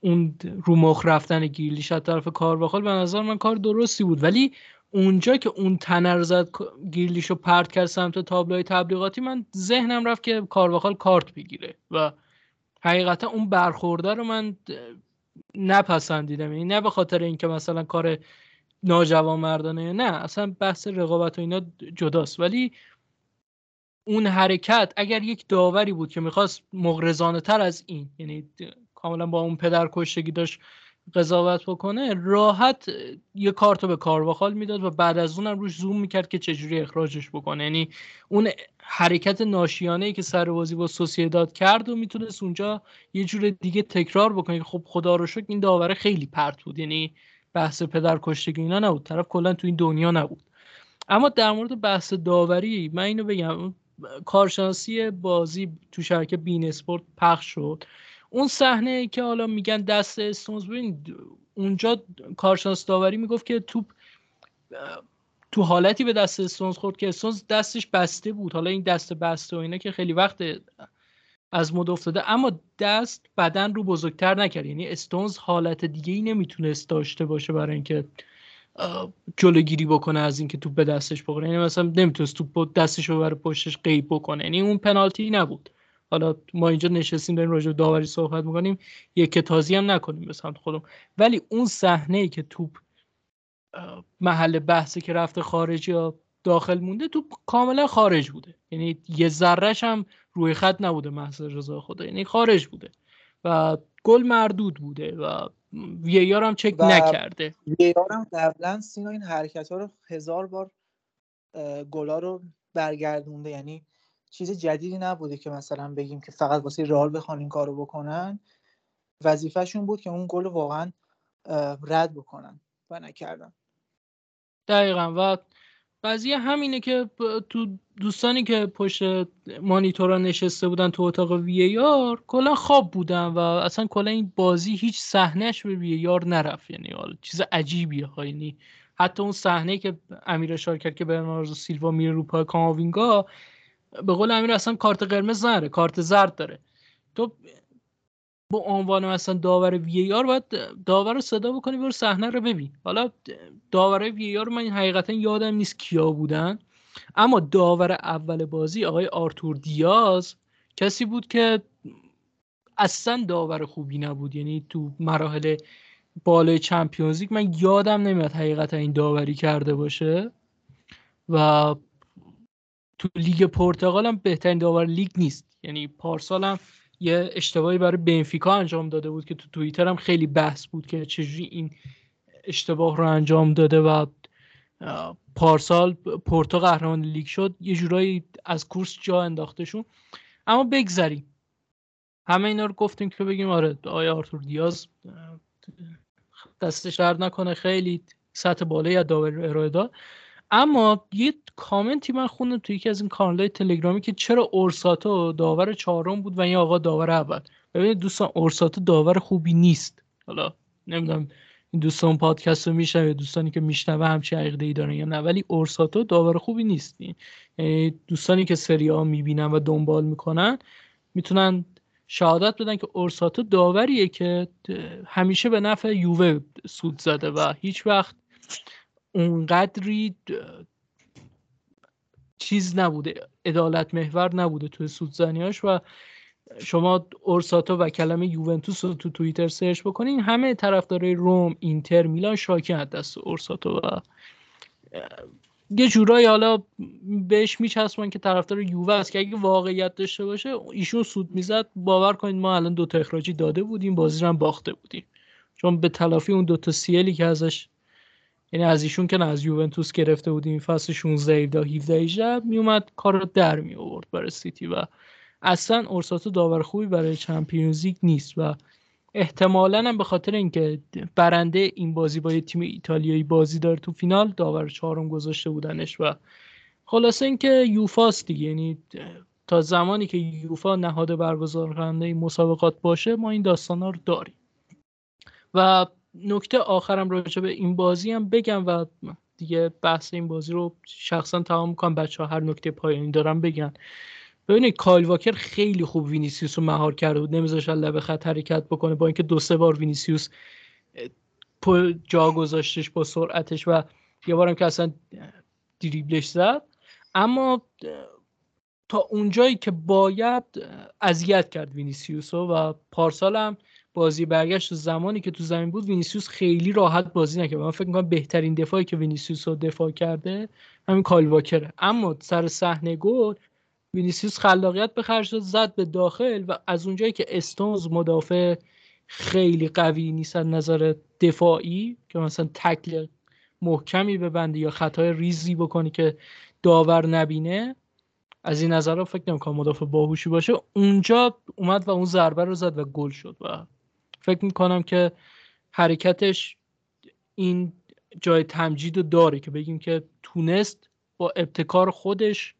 اون رو مخ رفتن گیرلیش از طرف کار بخال به نظر من کار درستی بود. ولی اونجا که اون تنر زد گیرلیشو پرت کرد سمت تابلوی تبلیغاتی من ذهنم رفت که کارواخال کارت بگیره. و حقیقتا اون برخورده رو من نپسندیدم. یعنی نه به خاطر اینکه مثلا کار ناجوان مردانه نه اصلا بحث رقابت و اینا جداست. ولی اون حرکت اگر یک داوری بود که می‌خواست مغرزانه تر از این یعنی کاملا با اون پدر کشتگی داشت قضاوت بکنه راحت یه کارتو به کارواخال می‌داد و بعد از اونم روش زوم می‌کرد که چجوری اخراجش بکنه. یعنی اون حرکت ناشیانه ای که سر بازی با سوسیداد کرد و می‌تونست اونجا یه جور دیگه تکرار بکنه خب خدا رو شکر این داوره خیلی پرت بود. یعنی بحث پدر کشتگی اینا نبود. طرف کلا تو این دنیا نبود. اما در مورد بحث داوری من اینو بگم کارشناسی بازی تو شبکه بین اسپورت پخش شد. اون صحنه که حالا میگن دست استونز ببین اونجا کارشناس داوری می‌گفت که توپ تو حالتی به دست استونز خورد که استونز دستش بسته بود. حالا این دست بسته و اینا که خیلی وقت از مد افتاده اما دست بدن رو بزرگتر نکرد. یعنی استونز حالت دیگه ای نمی‌تونست داشته باشه برای اینکه جلوگیری بکنه از اینکه توپ به دستش بخوره. یعنی مثلا نمی‌تونست توپ دستش رو بره پشتش قیب بکنه. یعنی اون پنالتی نبود. حالا ما اینجا نشستیم داریم راجع داوری صحبت می‌کنیم. یک تازی هم نکنیم به سمت خودم. ولی اون صحنه ای که توپ محل بحثی که رفته خارج یا داخل مونده توپ کاملا خارج بوده. یعنی یه ذرهش هم روی خط نبوده محض رضا خدا. یعنی خارج بوده و گل مردود بوده و وی هم چک نکرده. وی هم قبلا سینا این حرکت ها رو هزار بار گلا رو برگردونده. یعنی چیز جدیدی نبوده که مثلا بگیم که فقط واسه رال بخوان این کارو بکنن. وظیفهشون بود که اون گل واقعا رد بکنن و نکردن. دقیقا. و قضیه همینه که تو دوستانی که پشت مانیتورا نشسته بودن تو اتاق وی آر کلا خواب بودن و اصلا کلا این بازی هیچ صحنهش به وی آر نرفت. یعنی چیز عجیبیه ها. یعنی حتی اون صحنه که امیر اشاره کرد که برناردو سیلوا میره رو پای کاماوینگا به قول امیر اصلا کارت قرمز نره کارت زرد داره. تو با عنوان مثلا داور وی آر باید داور رو صدا بکنی برو صحنه رو ببین. حالا داور وی آر من حقیقتا یادم نیست کیا بودن. اما داور اول بازی آقای آرتور دیاز کسی بود که اصلا داور خوبی نبود. یعنی تو مراحل بالای چمپیونز من یادم نمیاد حقیقتا این داوری کرده باشه. و تو لیگ پرتغال هم بهترین داور لیگ نیست. یعنی پارسال هم یه اشتباهی برای بنفیکا انجام داده بود که تو توییتر هم خیلی بحث بود که چجوری این اشتباه رو انجام داده و پارسال پورتو قهرمان لیگ شد. یه جورایی از کورس جا انداختشون. اما بگذریم. همه اینا رو گفتیم که بگیم آره آیا آرتور دیاز دستش درد نکنه. خیلی سطح بالایی از داور ارائه داد. اما یه کامنتی من خوندم توی یکی از این کانالهای تلگرامی که چرا اورساتو داور چهارم بود و این آقا داور اول. ببینید دوستان اورساتو داور خوبی نیست. حالا نمی‌دونم این دوستان پادکست رو میشنوه دوستانی که میشنوه همچین عقیده ای دارن یا نه ولی اورساتو داور خوبی نیست. یعنی دوستانی که سری ها می‌بینن و دنبال می‌کنن می‌تونن شهادت بدن که اورساتو داوریه که همیشه به نفع یووه سود زده و هیچ وقت اونقدری چیز نبوده عدالت محور نبوده توی سودزنیاش و شما اورساتو و کلمه یوونتوس رو تو توییتر سرچ بکنین. همه طرفدارای روم اینتر میلان شاکی از دست اورساتو و یه جورایی حالا بهش میچسبن که طرفدار یووه است که اگه واقعیت داشته باشه ایشون سود می‌زد. باور کنید ما الان دو تا اخراجی داده بودیم بازی رو هم باخته بودیم. چون به تلافی اون دو تا سیلی که ازش یعنی از ایشون که از یوونتوس گرفته بودیم فصل 16 17 17 18 میومد کار رو در می آورد برای سیتی و اصلا اورساتو داور خوبی برای چمپیونز لیگ نیست و احتمالا هم به خاطر اینکه برنده این بازی با یه تیم ایتالیایی بازی داره تو فینال داور چهارم گذاشته بودنش و خلاصه اینکه یوفاست دیگه. یعنی تا زمانی که یوفا نهاد برگزار کننده مسابقات باشه ما این داستان ها رو داریم. و نکته آخرم راجع به این بازی هم بگم و دیگه بحث این بازی رو شخصا تمام می‌کنم. بچه ها هر نکته پایانی دارم بگن. ببینید کایل واکر خیلی خوب وینیسیوس رو مهار کرده بود نمیذاش لب خط حرکت بکنه با اینکه دو سه بار وینیسیوس جا گذاشتش با سرعتش و یه بارم که اصلا دریبلش زد. اما تا اونجایی که باید اذیت کرد وینیسیوس و پارسال هم بازی برگشت زمانی که تو زمین بود وینیسیوس خیلی راحت بازی نکرد. من فکر می‌کنم بهترین دفاعی که وینیسیوس رو دفاع کرده همین کایل واکره اما سر صحنه گل وینیسیوس خلاقیت به خرج داد زد به داخل و از اونجایی که استونز مدافع خیلی قوی نیست از نظر دفاعی که مثلا تکل محکمی ببنده یا خطای ریزی بکنی که داور نبینه از این نظر فکر نمی‌کنم مدافع باهوشی باشه. اونجا اومد و اون ضربه رو زد و گل شد و فکر می‌کنم که حرکتش این جای تمجید رو داره که بگیم که تونست با ابتکار خودش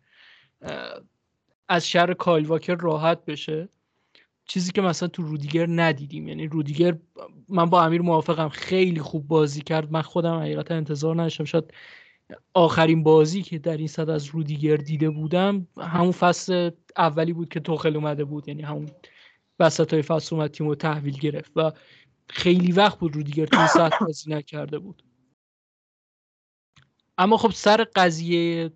از شر کایل واکر راحت بشه. چیزی که مثلا تو رودیگر ندیدیم. یعنی رودیگر من با امیر موافقم خیلی خوب بازی کرد. من خودم حقیقتا انتظار نداشتم. شاید آخرین بازی که در این صد از رودیگر دیده بودم همون فصل اولی بود که توخل اومده بود. یعنی همون وسط های فصل اومد تیم تحویل گرفت و خیلی وقت بود رودیگر تو سطح بازی نکرده بود. اما خب سر قضیه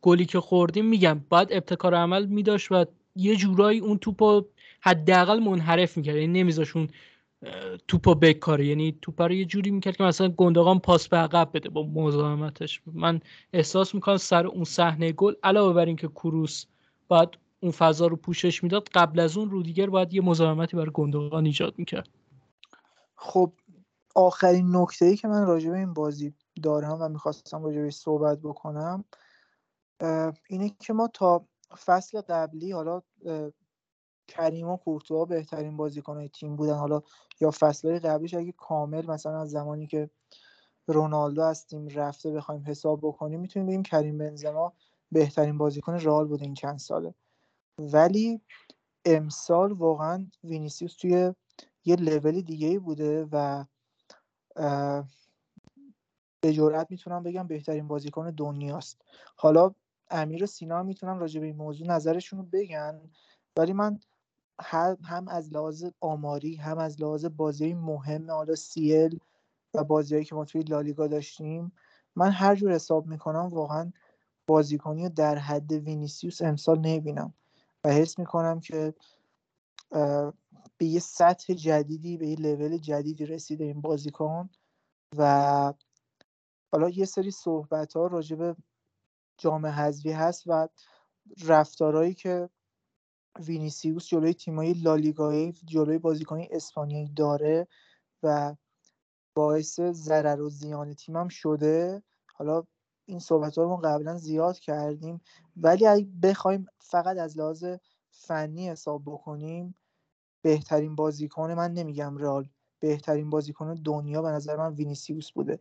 گلی که خوردیم میگم باید ابتکار عمل میداشت و یه جورایی اون توپو حداقل منحرف می‌کرد. یعنی نمیذاش اون توپو بکاره. یعنی توپ رو یه جوری می‌کرد که مثلا گندگان پاس به عقب بده با مزاحمتش. من احساس می‌کنم سر اون صحنه گل علاوه بر اینکه کروس باید اون فضا رو پوشش می‌داد قبل از اون رودیگر باید یه مزاحمتی برای گندگان ایجاد می‌کرد. خب آخرین نکته ای که من راجع به این بازی دارم و می‌خواستم راجع صحبت بکنم اینه که ما تا فصل قبلی حالا کریم و کورتوا بهترین بازیکنهای تیم بودن. حالا یا فصلهای قبلیش اگه کامل مثلا از زمانی که رونالدو از تیم رفته بخوایم حساب بکنیم می‌تونیم بگیم کریم بنزما بهترین بازیکن رئال بوده این چند ساله. ولی امسال واقعا وینیسیوس توی یه لول دیگه ای بوده و به جرئت می‌تونم بگم بهترین بازیکن دنیاست. حالا امیر و سینا می‌تونن راجع به این موضوع نظرشون رو بگن ولی من هم از لحاظ آماری هم از لحاظ بازی مهم حالا سیل و بازیهایی که ما توی لالیگا داشتیم من هر جور حساب می‌کنم واقعا بازیکنی در حد وینیسیوس امسال نمی‌بینم. و حس می‌کنم که به یه سطح جدیدی به یه لول جدیدی رسیده این بازیکن و حالا یه سری صحبت ها راجع به حذفی هست و رفتارهایی که وینیسیوس جلوی تیمایی لالیگایی جلوی بازیکنی اسپانیایی داره و باعث ضرر و زیان تیمم شده. حالا این صحبت رو قبلا زیاد کردیم. ولی اگه بخوایم فقط از لحاظ فنی حساب بکنیم بهترین بازیکن من نمیگم رال بهترین بازیکن دنیا به نظر من وینیسیوس بوده.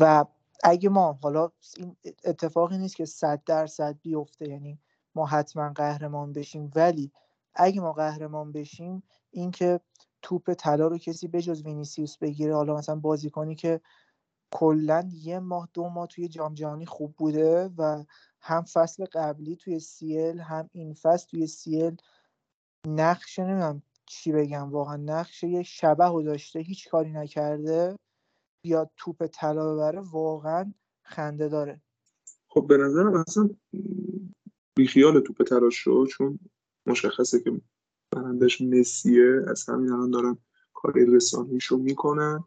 و اگه ما حالا این اتفاقی نیست که صد درصد بیفته یعنی ما حتما قهرمان بشیم. ولی اگه ما قهرمان بشیم اینکه توپ طلا رو کسی بجز وینیسیوس بگیره حالا مثلا بازیکنی که کلا یه ماه دو ماه توی جام جهانی خوب بوده و هم فصل قبلی توی سیل هم این فصل توی سیل نقش نمی‌دونم چی بگم واقعا نقش یه شبه داشته هیچ کاری نکرده بیاد توپ طلا ببره واقعا خنده داره. خب به نظرم اصلا بیخیال توپ طلا شد چون مشخصه که برندش مسیه از همین الان دارن کار رسانیشو می‌کنن.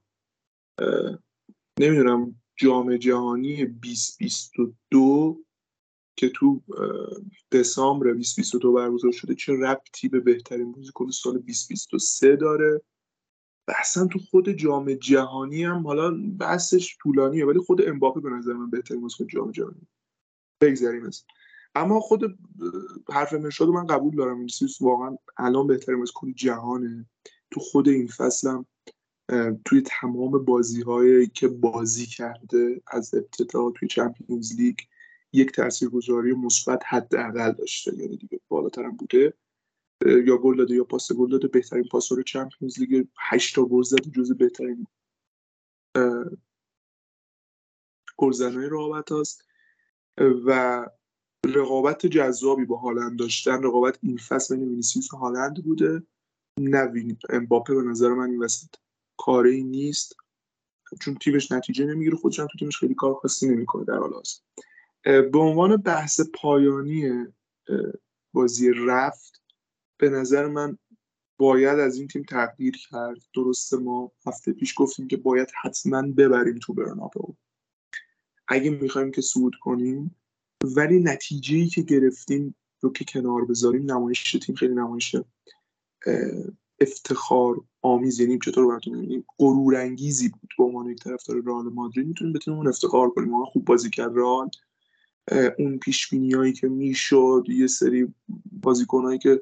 نمی‌دونم جام جهانی 2022 که تو دسامبر 2022 برگزار شده چه ربطی به بهترین بازیکن سال 2023 داره؟ و اصلا تو خود جام جهانی هم حالا بحثش طولانیه ولی خود امباپه به نظر من بهترین بازیکن جام جهانی. بگذاریم از اما خود حرف مرشاد من قبول دارم. این واقعا الان بهترین بازیکن جهانه. تو خود این فصلم توی تمام بازی هایی که بازی کرده از ابتدا توی چمپیونز لیگ یک تاثیرگذاری مثبت حداقل داشته. یعنی دیگه بالاترم بوده. یا گل داده یا پاس گل داده. بهترین پاسور چمپیونز لیگ 8 تا گل زده جز بهترین گلزنای رقابت هست و رقابت جذابی با هالند داشتن. رقابت این فصل بین وینیسیوس و هالند بوده. نه امباپه به نظر من این وسط. کاری نیست چون تیمش نتیجه نمی‌گیره خودش هم تو تیمش خیلی کار خاصی نمی‌کنه در حال حاضر. به عنوان بحث پایانی بازی رفت به نظر من باید از این تیم تغییر کرد. درسته ما هفته پیش گفتیم که باید حتما ببریم تو برنابو اگه می‌خوایم که صعود کنیم ولی نتیجه ای که گرفتیم رو که کنار بذاریم نمایش تیم خیلی نمایش افتخار آمیز یعنی چطور براتون میگیم غرور انگیزی بود. به عنوان یک طرفدار رئال مادرید می‌تونیم بتونیم اون افتخار کنیم. ما خوب بازی کرد رئال. اون پیش هایی که می‌شد یه سری بازیکنایی که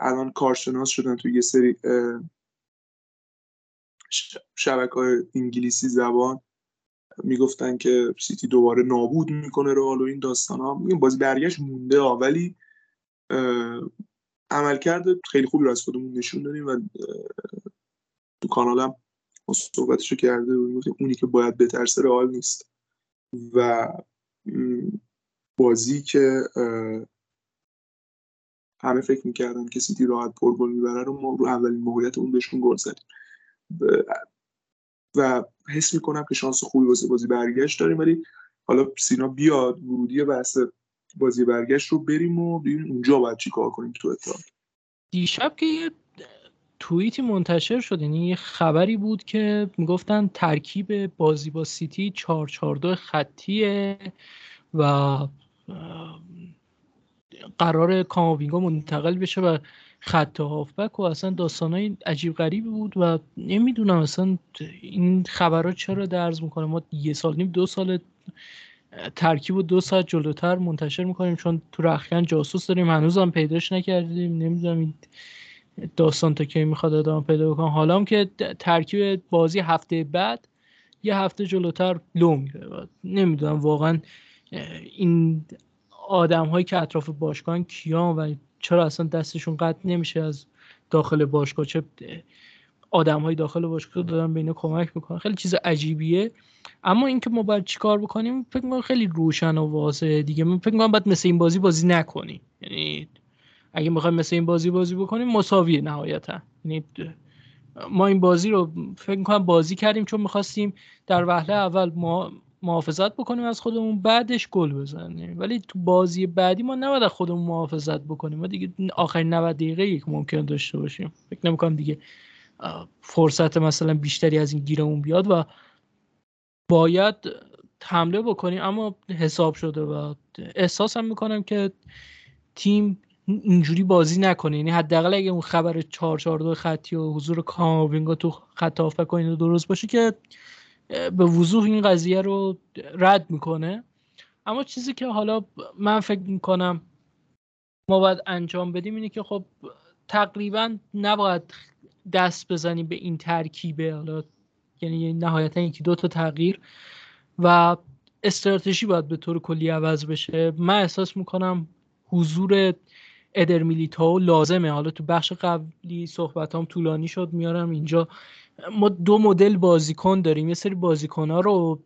الان کارشناس شدن تو یه سری شبکه های انگلیسی زبان می‌گفتن که سیتی دوباره نابود می‌کنه رئال و این داستان ها بازی برگشت مونده ها ولی عملکرد خیلی خوبی رو از خودمون نشون دادیم و تو کانالم صحبتشو کرده و اونی که باید بترسه رئال نیست. و بازی که همه فکر می‌کردن که سیتی راحت پرگل می‌بره رو ما رو اولین موقعیت اون بهشون گل زدیم. و حس می‌کنم که شانس خوبی واسه بازی برگشت داریم ولی حالا سینا بیاد ورودی بحث بازی برگشت رو بریم و ببینیم اونجا باید چی کار کنیم تو اتحاد. دیشب که یه توییتی منتشر شد یعنی یه خبری بود که می‌گفتن ترکیب بازی با سیتی 442 خطیه و قرار کاماوینگا منتقل بشه و خط هافبک و اصلا داستانای عجیب غریبی بود و نمی‌دونم اصلا این خبرها چرا درز می‌کنه. ما یه سال نیم دو سال ترکیب و دو ساعت جلوتر منتشر می‌کنیم چون تو رخکن جاسوس داریم هنوز هم پیداش نکردیم. نمی‌دونم این داستان تا کی می‌خواد ادامه پیدا بکنم حالا هم که ترکیب بازی هفته بعد یه هفته جلوتر لو میره نمی‌دونم واقعا این آدم هایی که اطراف باشگاه کیان و چرا اصلا دستشون قطع نمیشه از داخل باشگاه؟ چه آدم های داخل باشگاه دارن به کمک می‌کنن. خیلی چیز عجیبیه. اما اینکه ما باید چیکار بکنیم فکر کنم خیلی روشن و واضحه دیگه. من فکر کنم باید مثل این بازی بازی نکنیم یعنی اگه می‌خوایم مثل این بازی بازی بکنیم مساویه نهایتا. یعنی ما این بازی رو فکر کنم بازی کردیم چون می‌خواستیم در وهله اول ما محافظت بکنیم از خودمون بعدش گل بزنیم. ولی تو بازی بعدی ما نباید از خودمون محافظت بکنیم. ما دیگه آخرین 90 دقیقه یک ممکن داشته باشیم. فکر نمی‌کنم دیگه فرصت مثلا بیشتری از این گیرمون بیاد و باید حمله بکنیم. اما حساب شده و احساسم می‌کنم که تیم اینجوری بازی نکنه. یعنی حداقل اگه اون خبر 442 خطی و حضور کاماوینگا تو خط هافبک و درست باشه که به وضوح این قضیه رو رد می‌کنه. اما چیزی که حالا من فکر می‌کنم ما باید انجام بدیم اینه که خب تقریبا نباید دست بزنیم به این ترکیبه. حالا یعنی نهایتا یکی دو تا تغییر. و استراتژی باید به طور کلی عوض بشه. من احساس می‌کنم حضور ادر میلیتاو لازمه. حالا تو بخش قبلی صحبت هم طولانی شد میارم اینجا. ما دو مدل بازیکن داریم. یه سری بازیکن ها رو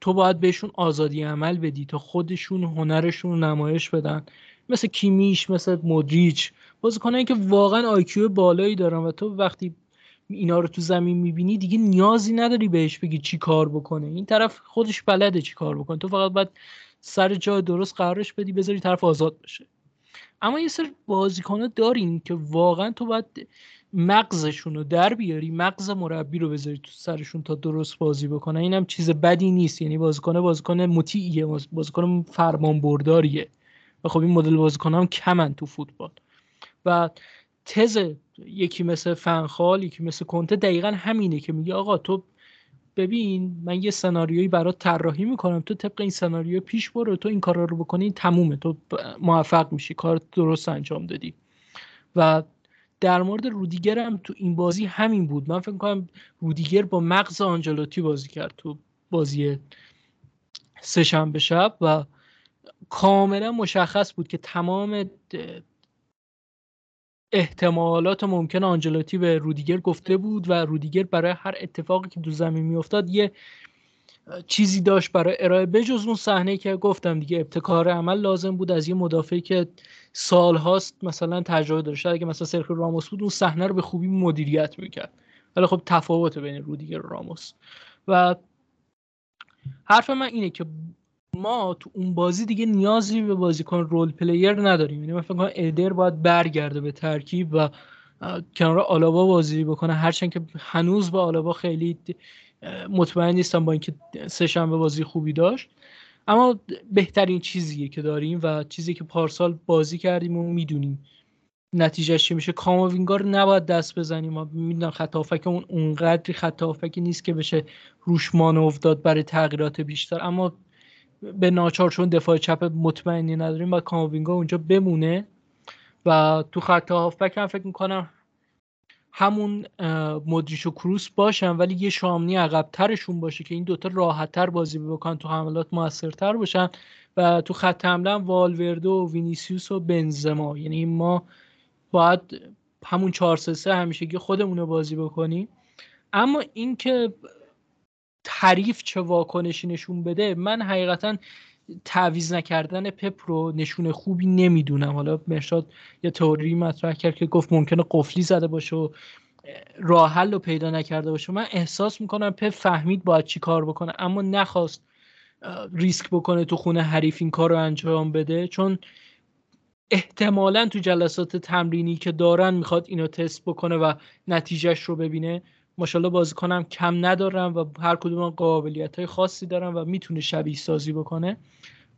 تو باید بهشون آزادی عمل بدی تا خودشون هنرشون رو نمایش بدن. مثل کیمیش مثل مدریچ. بازیکنایی که واقعا آیکیو بالایی دارن و تو وقتی اینا رو تو زمین می‌بینی دیگه نیازی نداری بهش بگی چی کار بکنه. این طرف خودش بلده چی کار بکنه. تو فقط باید سر جای درست قرارش بدی بذاری طرف آزاد بشه. اما یه سری بازیکنه داریم که واقعا تو باید مغزشون رو در بیاری مغز مربی رو بذاری تو سرشون تا درست بازی بکنه اینم چیز بدی نیست. یعنی بازیکن بازیکن مطیعیه بازیکن فرمان برداریه و خب این مدل بازیکن هم کمن تو فوتبال. و تز یکی مثل فنخال یکی مثل کنته دقیقا همینه که میگه آقا تو ببین من یه سناریویی برات طراحی می‌کنم تو طبق این سناریو پیش برو تو این کارا رو بکنی تمومه تو موفق میشی کار درست انجام دادی. و در مورد رودیگر هم تو این بازی همین بود. من فکر کنم رودیگر با مغز آنجلوتی بازی کرد تو بازی سهشنبه شب و کاملا مشخص بود که تمام احتمالات ممکن آنجلوتی به رودیگر گفته بود و رودیگر برای هر اتفاقی که تو زمین میافتاد یه چیزی داشت برای ارائه بجز اون صحنه که گفتم دیگه ابتکار عمل لازم بود از یه مدافعی که سال هاست مثلا تجربه داشته اگه مثلا سرخی راموس بود اون صحنه رو به خوبی مدیریت می‌کرد. ولی خب تفاوت بین رودیگر و راموس. و حرف من اینه که ما تو اون بازی دیگه نیازی به بازیکن رول پلیر نداریم. یعنی من فکر کنم ادر باید برگرده به ترکیب و کنار آلابا بازی بکنه. هرچند که هنوز با آلابا خیلی مطمئن نیستم با اینکه سه شنبه بازی خوبی داشت. اما بهترین چیزیه که داریم و چیزی که پارسال بازی کردیم و می‌دونیم. نتیجهش چی میشه؟ کاماوینگار نباید دست بزنیم. ما می‌دونم خط اون اونقدری خط نیست که بشه روش مانو داد برای تغییرات بیشتر. اما به ناچار چون دفاع چپ مطمئنی نداریم و کاماوینگا اونجا بمونه و تو خط هافبک هم فکر می‌کنم همون مدریش و کروس باشن ولی یه شامنی عقبترشون باشه که این دوتا راحتتر بازی بکنن تو حملات موثرتر باشن. و تو خط حمله والورده و وینیسیوس و بنزما. یعنی ما باید همون 4 3 همیشگی خودمون رو بازی بکنیم. اما اینکه حریف چه واکنشی نشون بده من حقیقتا تعویز نکردن پپ رو نشون خوبی نمی‌دونم. حالا مرشاد یه تئوری مطرح کرد که گفت ممکنه قفلی زده باشه و راه حل رو پیدا نکرده باشه. من احساس می‌کنم پپ فهمید باید چی کار بکنه اما نخواست ریسک بکنه تو خونه حریف این کار رو انجام بده. چون احتمالا تو جلسات تمرینی که دارن می‌خواد اینو تست بکنه و نتیجهش رو ببینه. ماشاءالله بازیکنم کم ندارم و هر کدوم قابلیت های خاصی دارم و می‌تونه شبیه سازی بکنه.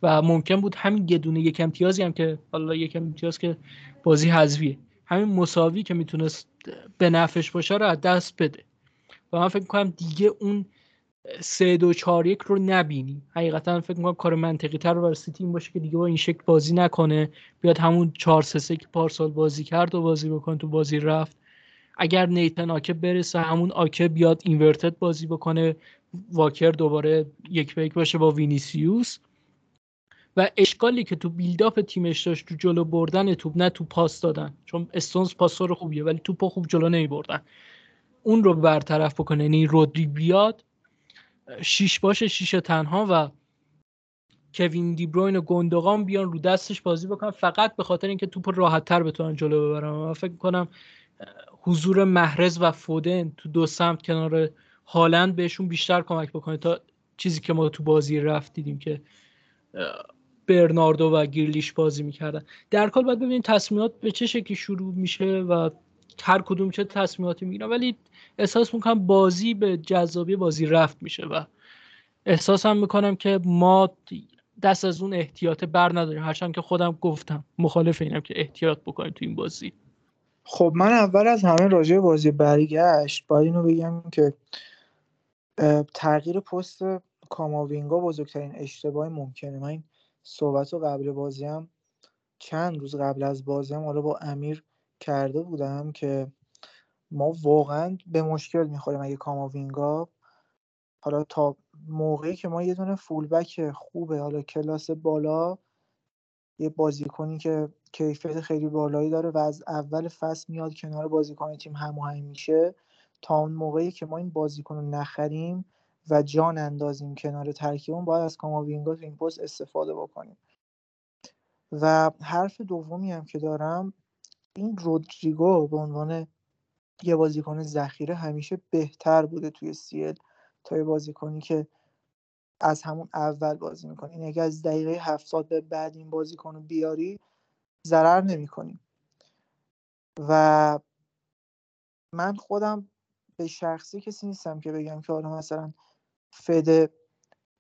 و ممکن بود همین یه دونه یک امتیازی هم که حالا یک امتیاز که بازی حذفیه. همین مساوی که می‌تونست به نفش باشه رو از دست بده. و من فکر می‌کنم دیگه اون سه دو چهار یک رو نبینیم حقیقتا فکر می‌کنم کار منطقی تر برای این باشه که دیگه با این شکل بازی نکنه. بیاد همون چهار سه که پارسال بازی کرد و بازی بکنه تو بازی رفت. اگر نیتن آکه برسه همون آکه بیاد inverted بازی بکنه واکر دوباره یک به یک باشه با وینیسیوس. و اشکالی که تو build-up تیمش داشت تو جلو بردن توپ نه تو پاس دادن. چون استونز پاسور خوبیه ولی توپ خوب جلو نمی بردن اون رو برطرف بکنه. یعنی رودری بیاد شیش باشه شیش تنها و کوین دیبروین و گندگان بیان رو دستش بازی بکنن. فقط به خاطر اینکه توپ راحت تر بتونن جلو ببرن. من فکر کنم حضور محرز و فودن تو دو سمت کنار هالند بهشون بیشتر کمک بکنه تا چیزی که ما تو بازی رفت دیدیم که برناردو و گیرلیش بازی می‌کردن. در کل باید ببینیم تصمیمات به چه شکلی شروع میشه و هر کدوم چه تصمیماتی می‌گیرن. ولی احساس می‌کنم بازی به جذابی بازی رفت میشه و احساس هم می‌کنم که ما دست از اون احتیاط بر نداریم. هرچند که خودم گفتم مخالف اینم که احتیاط بکنیم تو این بازی. خب من اول از همه راجع بازی برگشت باید اینو بگم که تغییر پست کاماوینگا بزرگترین اشتباه ممکنه. من این صحبت رو قبل بازی هم چند روز قبل از بازی هم حالا با امیر کرده بودم که ما واقعا به مشکل می‌خوریم اگه کاماوینگا حالا تا موقعی که ما یه دونه فولبک خوبه حالا کلاس بالا یه بازیکنی که کیفیت خیلی بالایی داره و از اول فصل میاد کنار بازیکن تیم هماهنگ میشه. تا اون موقعی که ما این بازیکن رو نخریم و جان اندازیم کنار ترکیبمون باید از کاماوینگا تو این پست استفاده بکنیم. و حرف دومی هم که دارم این رودریگو به عنوان یه بازیکن ذخیره همیشه بهتر بوده توی سیل تا یه بازیکنی که از همون اول بازی می‌کنه این اگه از دقیقه هفتاد به بعد این بازیکن رو بیاری ضرر نمی‌کنیم و من خودم به شخصی کسی نیستم که بگم که حالا مثلا فده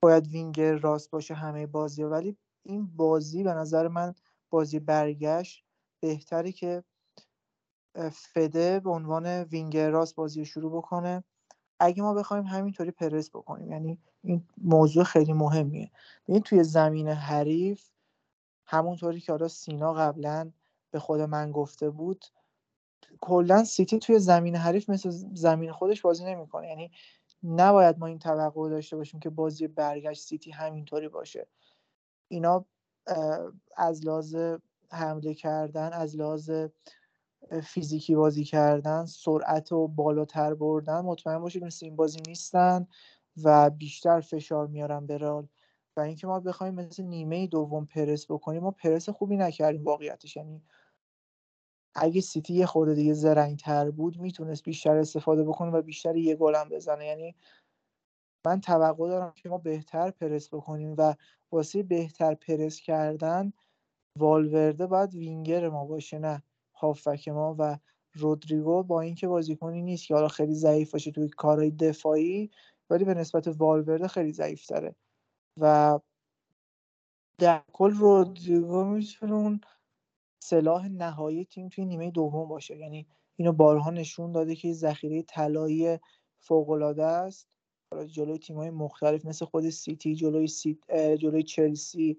باید وینگر راست باشه همه بازی ولی این بازی به نظر من بازی برگشت بهتری که فده به عنوان وینگر راست بازی شروع بکنه. اگه ما بخوایم همینطوری پرس بکنیم. یعنی این موضوع خیلی مهمیه. ببین توی زمین حریف همونطوری که حالا سینا قبلا به خود من گفته بود کلا سیتی توی زمین حریف مثل زمین خودش بازی نمی‌کنه. یعنی نباید ما این توقع داشته باشیم که بازی برگشت سیتی همینطوری باشه. اینا از لحاظ حمله کردن از لحاظ فیزیکی بازی کردن سرعت و بالاتر بردن مطمئن باشید مثل این بازی نیستن. و بیشتر فشار میارن به رال و اینکه ما بخوایم مثل نیمه دوم پرس بکنیم ما پرس خوبی نکردیم واقعیتش. یعنی اگه سیتی یه خورده دیگه زرنگ تر بود می‌تونست بیشتر استفاده بکنه و بیشتر یه گلم بزنه. یعنی من توقع دارم که ما بهتر پرس بکنیم و واسه بهتر پرس کردن والورده باید وینگر ما باشه نه هافک ما و رودریگو با اینکه بازیکنی نیست که حالا خیلی ضعیف باشه توی کارهای دفاعی. ولی به نسبت والورده خیلی ضعیف تره و در کل رودریگو می‌تونه اون سلاح نهایی تیم توی نیمه دوم باشه. یعنی اینو بارها نشون داده که ذخیره طلایی فوق العاده است جلوی تیم‌های مختلف مثل خود سیتی جلوی سیت، جلوی چلسی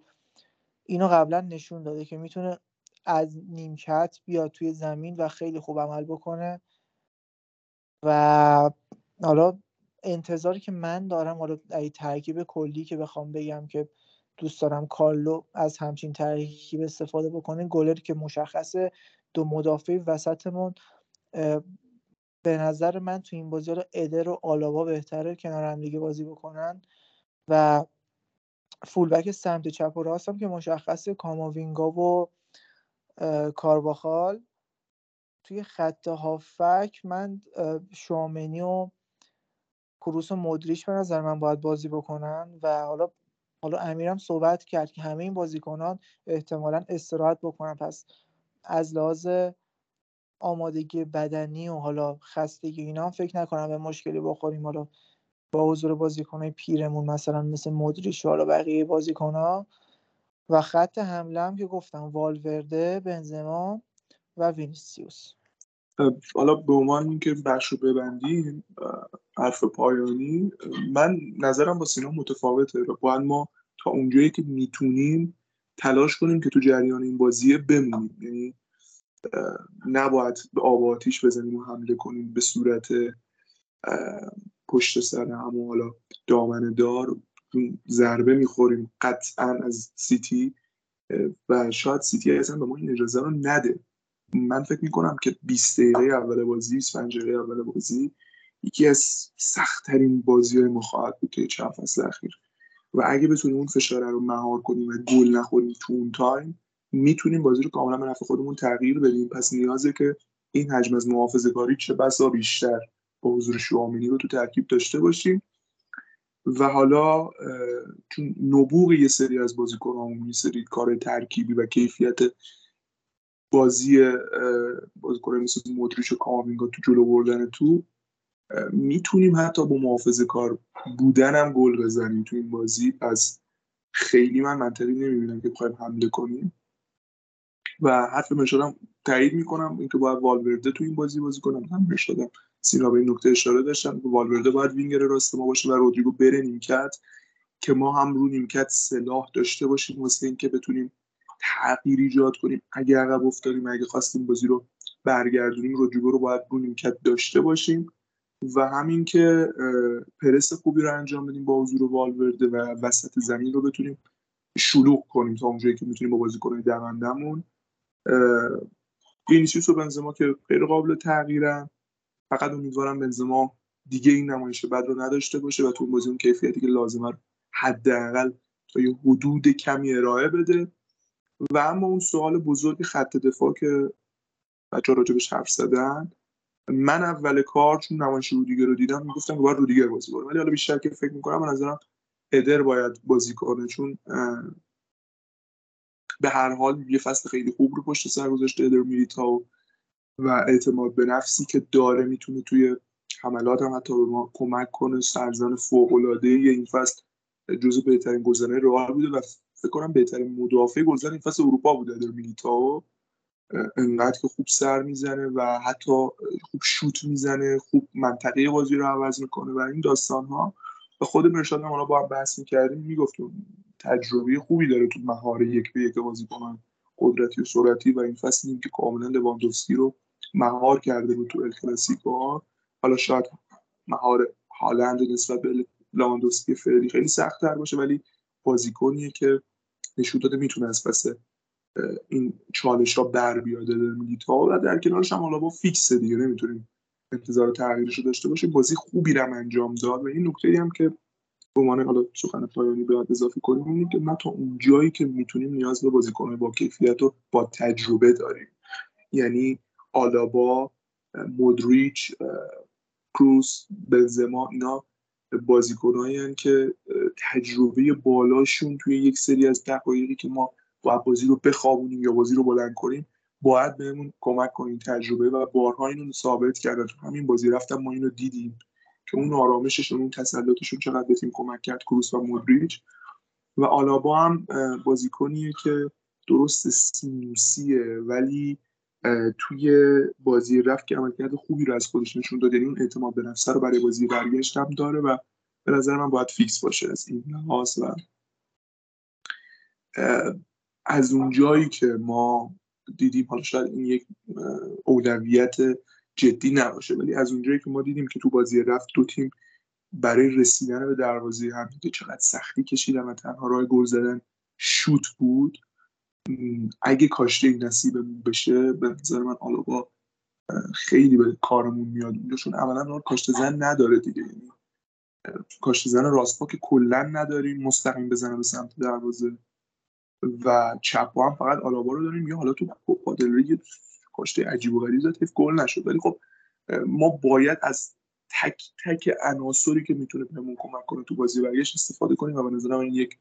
اینو قبلا نشون داده که می‌تونه از نیمکت بیاد توی زمین و خیلی خوب عمل بکنه. و حالا انتظاری که من دارم حالا ای ترکیب کلی که بخوام بگم که دوست دارم کارلو از همچین ترکیب استفاده بکنه گلر که مشخصه دو مدافع وسطمون به نظر من تو این بازی حالا ادر و آلاوا بهتره کنار هم دیگه بازی بکنن و فولبک سمت چپ و راست هم که مشخصه کاماوینگا و کارواخال. توی خط هافک من شامنی و کروس و مدریش به نظر من باید بازی بکنن و حالا حالا امیرم صحبت کرد که همه این بازیکنان احتمالا استراحت بکنن. پس از لحاظ آمادگی بدنی و حالا خستگی اینا هم فکر نکنم به مشکلی بخوریم. حالا با حضور بازیکنهای پیرمون مثلا مثل مدریش و حالا بقیه بازیکنها. و خط حمله هم که گفتم والورده بنزما و وینیسیوس. حالا به عنوان اینکه بخش رو ببندیم حرف پایانی من نظرم با سینا متفاوته باید ما تا اونجایی که می‌تونیم تلاش کنیم که تو جریان این بازیه بمونیم. یعنی نباید به آب آتیش بزنیم و حمله کنیم به صورت پشت سر همون حالا دامنه دار ضربه می‌خوریم قطعا از سیتی و شاید سیتی اصلا به ما این اجازه رو نده. من فکر می‌کنم که 20 دقیقه اول بازی 25 دقیقه اول بازی یکی از سختترین بازی های ما خواهد بود توی چند فصل اخیر. و اگه بتونیم اون فشاره رو مهار کنیم و گل نخوریم تو اون تایم می‌تونیم بازی رو کاملا به نفع خودمون تغییر بدیم. پس نیازه که این حجم از محافظه کاری چه بسا بیشتر با حضور شوامنی رو تو ترکیب داشته باشیم. و حالا چون نبوغ یه سری از بازیکنامون یه سری کار ترکیبی و کیفیت بازی بازیکن مثل مدریش و کاماوینگا تو جلو بردن تو می‌تونیم حتی با محافظه کار بودن گل بزنیم تو این بازی. پس خیلی من منطقی نمی‌بینم که بخوایم حمله کنیم. و حرف مشارم تایید می‌کنم اینکه باید والورده تو این بازی بازی کنم. هم دادم سینا به این نکته اشاره داشتم. والورده باید وینگر راست ما باشه و رودریگو بره نیمکت که ما هم رو نیمکت سلاح داشته باشیم. واسه اینکه بتونیم تغییر ایجاد کنیم. اگه عقب افتادیم اگه خواستیم بازی رو برگردونیم رودریگو رو باید رو نیمکت داشته باشیم و همین که پرس خوبی رو انجام بدیم با حضور والورده و وسط زمین رو بتونیم شلوغ کنیم تا اونجایی که می‌تونیم با بازیکنهای دوندمون وینیسیوس و بنزما که غیر قابل تغییرن. فقط امیدوارم بنزما دیگه این نمایش بد رو نداشته باشه و تو بازی اون کیفیتی که لازمه رو حداقل تا یه حدود کمی ارائه بده. و اما اون سوال بزرگ خط دفاع که بچه راجبش حرف زدن من اول کار چون نمایش رودیگر رو دیدم می‌گفتم که باید رودیگر بازی کنه ولی حالا بیشتر که فکر می‌کنم من نظرم ادر باید بازی کنه چون به هر حال یه فصل خیلی خوب رو پشت سر گذاشته ادر میلیتا و اعتماد به نفسی که داره می‌تونه توی حملات هم حتی به ما کمک کنه. سرزن العاده این فصل جزو بهترین گزینه رئال بوده و فکر کنم بهترین مدافع گلزن این فصل اروپا بوده در میلیتائو. انقدر که خوب سر می‌زنه و حتی خوب شوت می‌زنه خوب منطقه بازی رو عوض می‌کنه و این داستان ها به خود مرشاد هم با هم بحث می‌کردیم می‌گفتم تجربه خوبی داره تو مهاره یک به یک بازی کنن قدرتی و سرعتی و این فصل که کاملا لواندوفسکی رو مهار کرده بود تو ال حالا شاید مهار هالند نسبت به لواندوفسکی فعلی خیلی سخت تر باشه ولی بازیکنیه که نشون داده می‌تونه از پس این چالش ها بر بیاده میلیتا و در کنارش هم حالا با فیکس دیگه نمی‌تونیم انتظار تغییرش رو داشته باشیم. بازی خوبی رم انجام داد و این نکته هم که به حالا سخن پایانی باید اضافه کنیم اینه که ما تا اون جایی که می‌تونیم نیاز به بازیکن با کیفیت و با تجربه داریم. یعنی آلابا مودریچ کروس بنزما اینا بازیکنایی که تجربه بالاشون توی یک سری از دقایقی که ما باید بازی رو بخوابونیم یا بازی رو بلند کنیم باید بهمون کمک کنیم. تجربه و بارها اینو ثابت کردن. تو همین بازی رفتم ما اینو دیدیم که اون آرامششون اون تسلطشون چقدر به تیم کمک کرد کروس و مودریچ. و آلابا هم بازیکنیه که درست سینوسیه ولی توی بازی رفت که عملکرد خوبی رو از خودش نشون داد. یعنی اون اعتماد به نفس رو برای بازی برگشت هم داره و به نظر من باید فیکس باشه از این لحاظ و از اون جایی که ما دیدیم حالا شاید این یک اولویت جدی نباشه ولی از اونجایی که ما دیدیم که تو بازی رفت دو تیم برای رسیدن به دروازه هم چقدر سختی کشیدن و تنها راه گل زدن شوت بود. اگه کاشته نصیبمون بشه به نظر من آلابا خیلی به کارمون میاد اونجا چون اولا کاشته زن نداره دیگه. یعنی کاشته زن راست که کلا نداریم مستقیم بزنه به سمت دروازه. و چپ هم فقط آلابا رو داریم. یا حالا تو پادلری کاشته عجیب و غریب زد گل نشد. ولی خب ما باید از تک تک عناصری که می‌تونه بهمون کمک کنه تو بازی برگشت استفاده کنیم و به نظرم این یک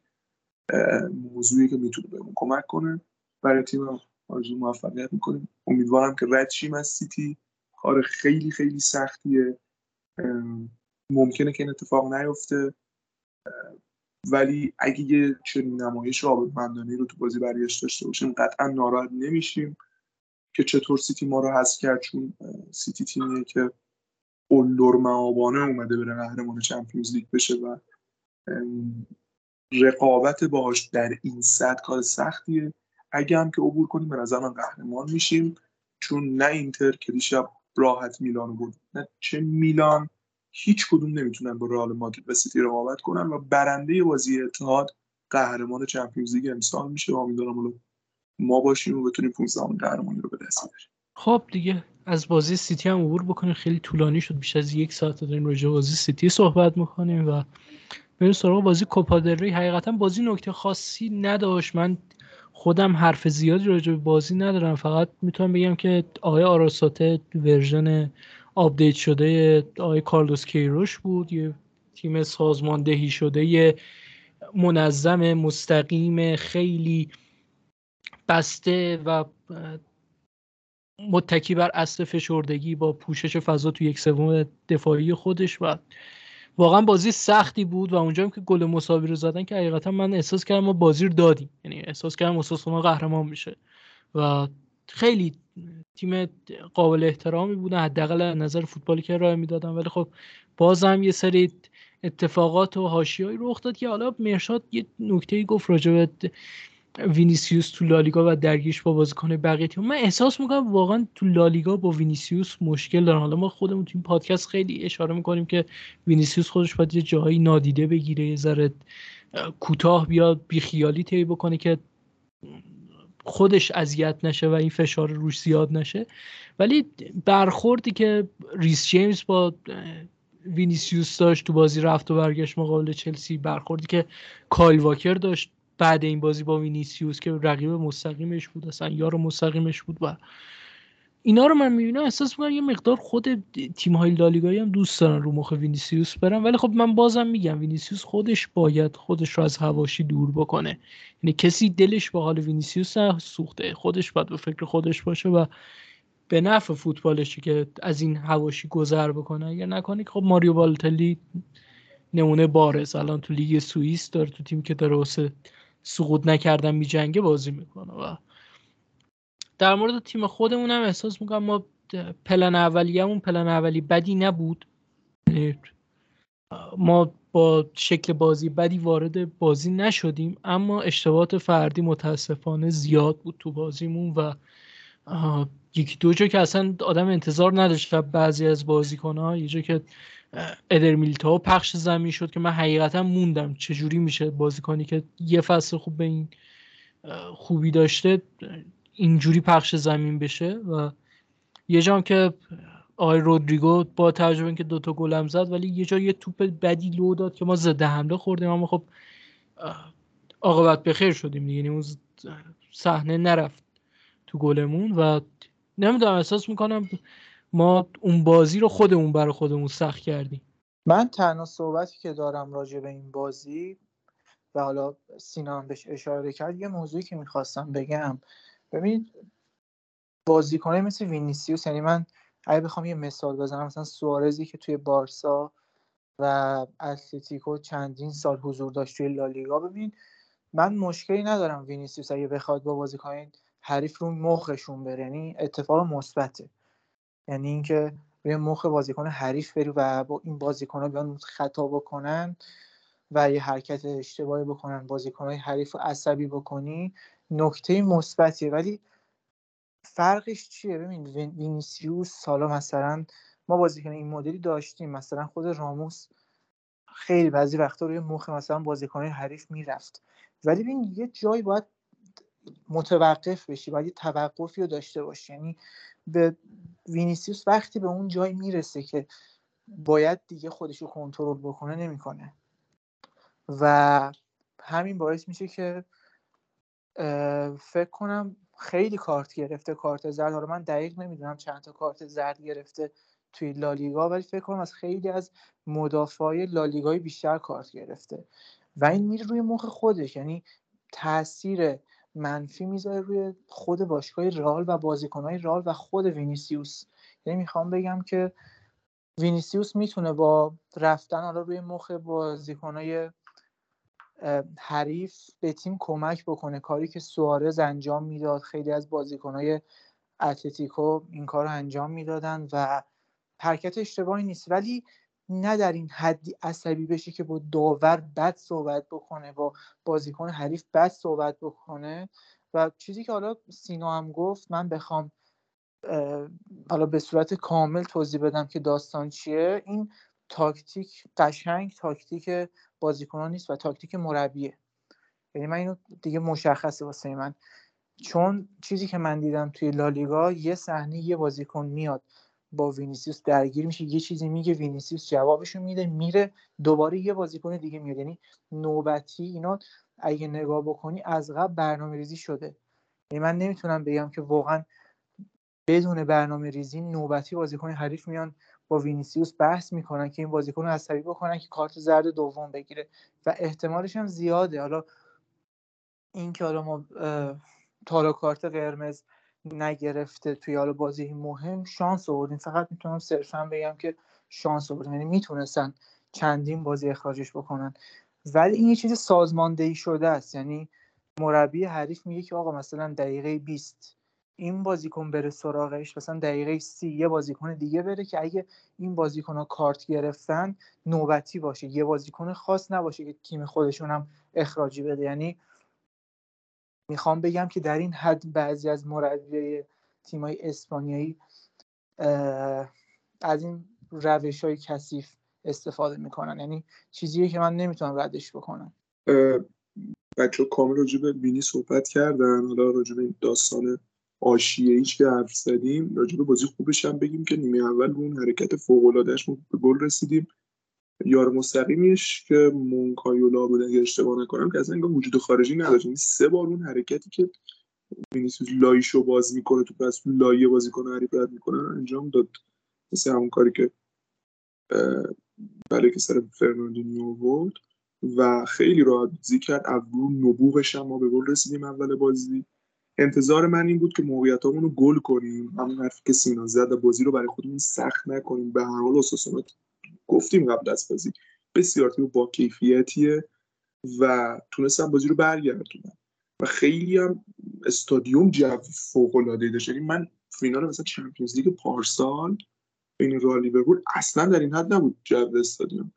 موضوعی که می‌تونه بهمون کمک کنه. برای تیم آرزو موفقیت می‌کنیم. امیدوارم که رد شیم از سیتی کار خیلی خیلی سختیه. ممکنه که این اتفاق نیفته. ولی اگه یه چنین نمایش آبادمندانه رو تو بازی برگشت داشته باشیم قطعا ناراحت نمیشیم که چطور سیتی ما رو حذف کرد. چون سیتی تیمیه که قلدرمآبانه اومده بره قهرمان Champions League بشه و رقابت باهاش در این حد کار سختیه. اگه هم که عبور کنیم به نظر من قهرمان میشیم. چون نه اینتر که دیشب راحت میلان بود نه چه میلان هیچ کدوم نمی‌تونن با رئال مادرید و سیتی رقابت کنن و برنده بازی اتحاد قهرمان Champions League امسال میشه. و امیدوارم ما باشیم و بتونیم 15 قهرمانی رو به دست بیاریم. خب دیگه از بازی سیتی هم عبور بکنیم. خیلی طولانی شد بیش از یک ساعت داریم راجع بازی سیتی صحبت می‌کنیم و بریم سراغ بازی کوپا حقیقتا بازی نکته خاصی نداشت. من خودم حرف زیادی راجع به بازی ندارم. فقط می‌تونم بگم که آقای آراساته version update شده آقای کارلوس کیروش بود. یه تیم سازماندهی شده یه منظم مستقیم خیلی بسته و متکی بر اصل فشردگی با پوشش فضا تو یک سوم دفاعی خودش و واقعا بازی سختی بود و اونجا هم که گل مساوی رو زدن که حقیقتا من احساس کردم ما بازی رو دادیم. یعنی احساس کردم ما قهرمان میشه. و خیلی تیم قابل احترامی بودن حداقل نظر فوتبالی که ارائه می‌دادن. ولی خب بازم یه سری اتفاقات و حاشیه‌ای رخ داد که حالا مرشاد یه نکته گفت راجع وینیسیوس تو لالیگا و درگیریش با بازیکن بقیه تیم. من احساس می‌کنم واقعا تو لالیگا با وینیسیوس مشکل دارن. حالا ما خودمون تو این پادکست خیلی اشاره می‌کنیم که وینیسیوس خودش باید یه جایی نادیده بگیره یه ذره کوتاه بیاد بیخیالی طی بکنه که خودش اذیت نشه و این فشار روش زیاد نشه. ولی برخوردی که ریس جیمز با وینیسیوس داشت تو بازی رفت و برگشت مقابل چلسی برخوردی که کایل واکر داشت بعد این بازی با وینیسیوس که رقیب مستقیمش بود اصلا یار مستقیمش بود و اینا رو من می‌بینم. احساس می‌کنم یه مقدار خود تیم های لالیگایی هم دوست دارن رو مخ وینیسیوس برن. ولی خب من بازم میگم وینیسیوس خودش باید خودش رو از حواشی دور بکنه. یعنی کسی دلش به حال وینیسیوس سوخته خودش باید به فکر خودش باشه و به نفع فوتبالشه که از این هواشی گذر بکنه. اگر نکنه خب ماریو بالتلی نمونه بارز. الان تو لیگ سوئیس داره تو تیم که داره واسه سقوط نکردن میجنگه بازی می‌کنه و در مورد تیم خودمون هم احساس می‌کنم ما پلن اولیه‌مون پلن اولی بدی نبود. ما با شکل بازی بدی وارد بازی نشدیم اما اشتباهات فردی متاسفانه زیاد بود تو بازیمون و یکی دو جا که اصلا آدم انتظار نداشت بعضی از بازیکنها یه جا که ادر میلتاو پخش زمین شد که من حقیقتا موندم چجوری میشه بازیکنی که یه فصل خوب به این خوبی داشته اینجوری پخش زمین بشه. و یه جام که آقای رودریگو با تجربه که دوتا گلم زد ولی یه جا یه توپ بدی لو داد که ما زده حمله خوردیم. اما خب عاقبت بخیر شدیم دیگه. یعنی اون صحنه نرفت تو گلمون و نمی‌دونم احساس می‌کنم ما اون بازی رو خودمون برای خودمون سخت کردیم. من تنها صحبتی که دارم راجع به این بازی و حالا سینا بهش اشاره کرد یه موضوعی که می‌خواستم بگم. ببینید بازیکنه مثل وینیسیوس یعنی من اگه بخوام یه مثال بزنم مثلا سوارزی که توی بارسا و اتلتیکو چندین سال حضور داشت توی لالیگا. ببین من مشکلی ندارم وینیسیوس اگه بخواد با بازیکن حریف رو مخشون بره یعنی اتفاق مثبته. یعنی اینکه روی مخ بازیکن حریف بری و با این بازیکن ها بیان خطا بکنن و یه حرکت اشتباهی بکنن بازیکن های حریف رو عصبی بکنی نکته مثبتیه. ولی فرقش چیه؟ ببین وینیسیوس حالا مثلا ما بازیکن این مدلی داشتیم. مثلا خود راموس خیلی بعضی وقتا روی مخ مثلا بازیکن حریف می‌رفت. ولی ببین یه جایی باید متوقف بشی باید توقفی رو داشته باشی. یعنی به وینیسیوس وقتی به اون جای می‌رسه که باید دیگه خودش رو کنترل بکنه نمی‌کنه. و همین باعث میشه که فکر کنم خیلی کارت گرفته کارت زرد. حالا من دقیق نمی‌دونم چند تا کارت زرد گرفته توی لالیگا ولی فکر کنم از خیلی از مدافعای لالیگای بیشتر کارت گرفته. و این میره روی مخ خودش. یعنی تاثیر منفی می‌ذاره روی خود باشگاه رئال و بازیکنهای رئال و خود وینیسیوس. یعنی می‌خوام بگم که وینیسیوس می‌تونه با رفتن حالا روی مخ بازیکنهای حریف به تیم کمک بکنه. کاری که سوارز انجام می‌داد خیلی از بازیکنهای اتلتیکو این کار رو انجام می‌دادن و حرکت اشتباهی نیست. ولی نه در این حدی عصبی بشه که با داور بد صحبت بکنه با بازیکن حریف بد صحبت بکنه. و چیزی که حالا سینا هم گفت من بخوام حالا به صورت کامل توضیح بدم که داستان چیه. این تاکتیک قشنگ تاکتیک بازیکنان نیست و تاکتیک مربیه. یعنی من اینو دیگه مشخصه واسه من. چون چیزی که من دیدم توی لالیگا یه صحنه یه بازیکن میاد. با وینیسیوس درگیر میشه. یه چیزی میگه وینیسیوس جوابشو میده میره دوباره یه بازیکن دیگه میاد. یعنی نوبتی اینا اگه نگاه بکنی از قبل برنامه ریزی شده. یعنی من نمی‌تونم بگم که واقعا بدون برنامه ریزی نوبتی بازیکن حریف میان با وینیسیوس بحث می‌کنن که این بازیکن رو عصبی بکنن که کارت زرد دوم بگیره. و احتمالش هم زیاده. حالا این که حالا ما تالا کارت قرمز نگرفته توی حالا بازی مهم شانس آوردیم. فقط می‌تونم صرفا بگم که شانس آوردیم. یعنی می‌تونستن چندین بازی اخراجش بکنن. ولی این چیز سازماندهی شده است. یعنی مربی حریف میگه که آقا مثلا دقیقه 20 این بازیکن بره سراغش مثلا دقیقه سی یه بازیکن دیگه بره که اگه این بازیکن ها کارت گرفتن نوبتی باشه. یه بازیکن خاص نباشه که تیم خودشون هم اخراجی بده. یعنی می‌خوام بگم که در این حد بعضی از مربیای تیمای اسپانیایی از این روش های کثیف استفاده می‌کنن. یعنی چیزیه که من نمی‌تونم ردش بکنم. بچه کامل راجع به بینی صحبت کردن. حالا راجع به داستان حاشیه ایش که حرف زدیم راجع به بازی خوبش هم بگیم که نیمه اول اون حرکت فوق به گل رسیدیم. یار مستقیمش که مونکایولا بود اگه اشتباه نکنم که اصلا انگار وجود خارجی نداشت. یعنی سه بار اون حرکتی که وینیسیوس لایشو باز می‌کنه تو پس لایه بازی کنه حریف رد می‌کنه انجام داد. مثل همون کاری که بله که سر فرناندینیو بود. و خیلی راحت بازی کرد. اولو نبوغش هم ما به گل رسیدیم اول بازی. انتظار من این بود که موقعیتامون رو گل کنیم. همون حرفی که سینا زد بازی رو برای خودمون سخت نکنیم. به هر حال گفتیم قبل از بازی. بسیار تیم با کیفیتیه و تونستم بازی رو برگردونم. و خیلی هم استادیوم جو فوق العاده داشت. یعنی من فینال مثلا چمپیونز لیگ پارسال بین رئال لیورپول اصلا در این حد نبود جو استادیوم.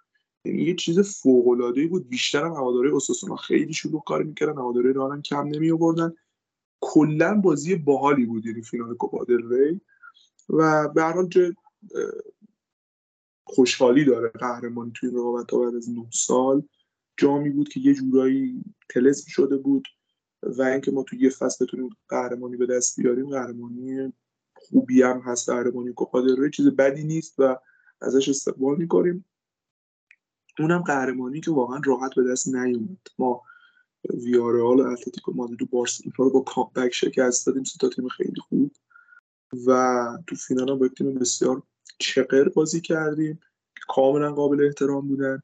یعنی یه چیز فوق العاده بود. بیشتر هم هواداری اوساسونا خیلی شلوغ کار می‌کردن. هواداری رئال کم نمی آوردن کلا بازی باحالی بود. یعنی فینال کوپا دل ری. و به هر حال خوشحالی داره قهرمانی توی رقابت ها بعد از 9 سال. جامی بود که یه جورایی تلسم شده بود و اینکه ما توی یه فصل بتونیم قهرمانی به دست بیاریم قهرمانی خوبی هم هست قهرمانی کوپا دل چیز بدی نیست و ازش استقبال می‌کنیم. اونم قهرمانی که واقعا راحت به دست نیومد. ما ویارال و اتلتیکو مادرید و بارسلونا رو با کامبک شکست دادیم. سه تیم خیلی خوب. و تو فینال با تیم بسیار چقر بازی کردیم کاملا قابل احترام بودن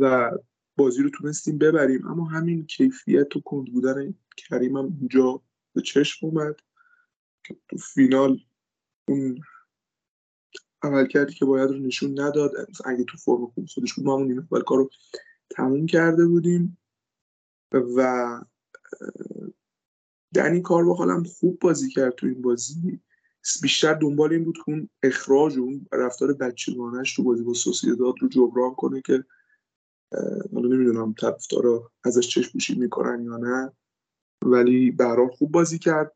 و بازی رو تونستیم ببریم. اما همین کیفیت و کند بودن کریم هم اونجا به چشم اومد که تو فینال اون عمل کردی که باید رو نشون نداد. اگه تو فرم خوب خودش بود ما اون نیمه کار رو تموم کرده بودیم و دنی کار با خوب بازی کرد تو این بازی. بیشتر دنبال این بود که اون اخراج و اون رفتار بچگانش تو بازی با سوسیداد رو جبران کنه که حالا نمی‌دونم طرفدارا ازش چشم پوشی می‌کنن یا نه. ولی برام خوب بازی کرد.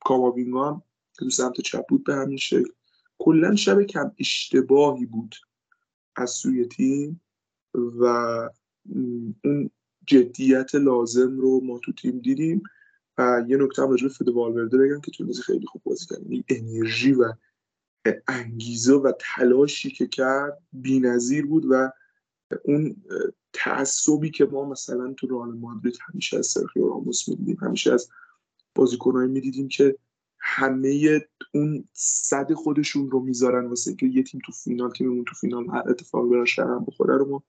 کاماوینگا هم که تو سمت چپ بود به همین شکل. کلا شب کم اشتباهی بود از سوی تیم و اون جدیت لازم رو ما تو تیم دیدیم. یه نکته هم راجع به بگم که تو بازی خیلی خوب بازی کرد این انرژی و انگیزه و تلاشی که کرد بی‌نظیر بود و اون تعصبی که ما مثلا تو رئال مادرید همیشه از سرخیو راموس می‌دیدیم همیشه از بازیکنایی می‌دیدیم که همه اون صد خودشون رو می‌ذارن واسه که یه تیم تو فینال تیممون تو فینال هر اتفاقی براش رقم بخوره رو ما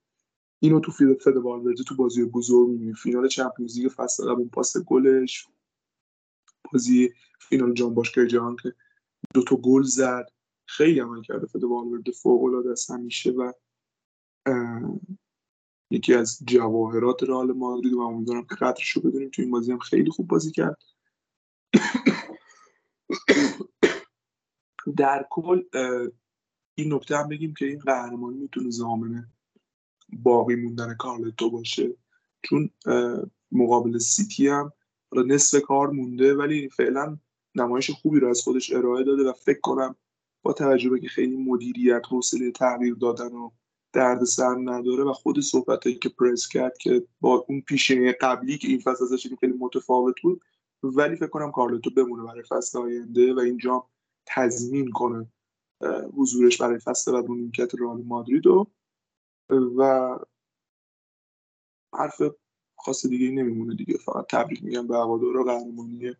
اینو تو فیلم فد والورده تو بازی بزرگ می‌بینیم فینال چمپیونز لیگ فصل قبل پاس گلش بازی فینال جام باشگاه جهان که دو تا گل زد. خیلی عمل کرده فد والورده فوق العاده است. همیشه و یکی از جواهرات رئال مادرید و امیدوارم که قدرش رو بدونیم. تو این بازی هم خیلی خوب بازی کرد. در کل این نکته هم بگیم که این قهرمانی می‌تونه زامنه باقی موندن کارلتو باشه. چون مقابل سیتی هم نصف کار مونده ولی فعلا نمایش خوبی رو از خودش ارائه داده و فکر کنم با توجه به که خیلی مدیریت حوصله تغییر دادن و درد سر نداره و خود صحبت که پرس کرد که با اون پیشینه قبلی که این فصل ازش خیلی متفاوت بود ولی فکر کنم کارلتو بمونه برای فصل آینده و اینجا تضمین کنه حضورش برای فصل بعد اون نیمکت رئال مادرید و و حرف خاص دیگه نمیمونه دیگه. فقط تبریک میگم به هوادارا قهرمانی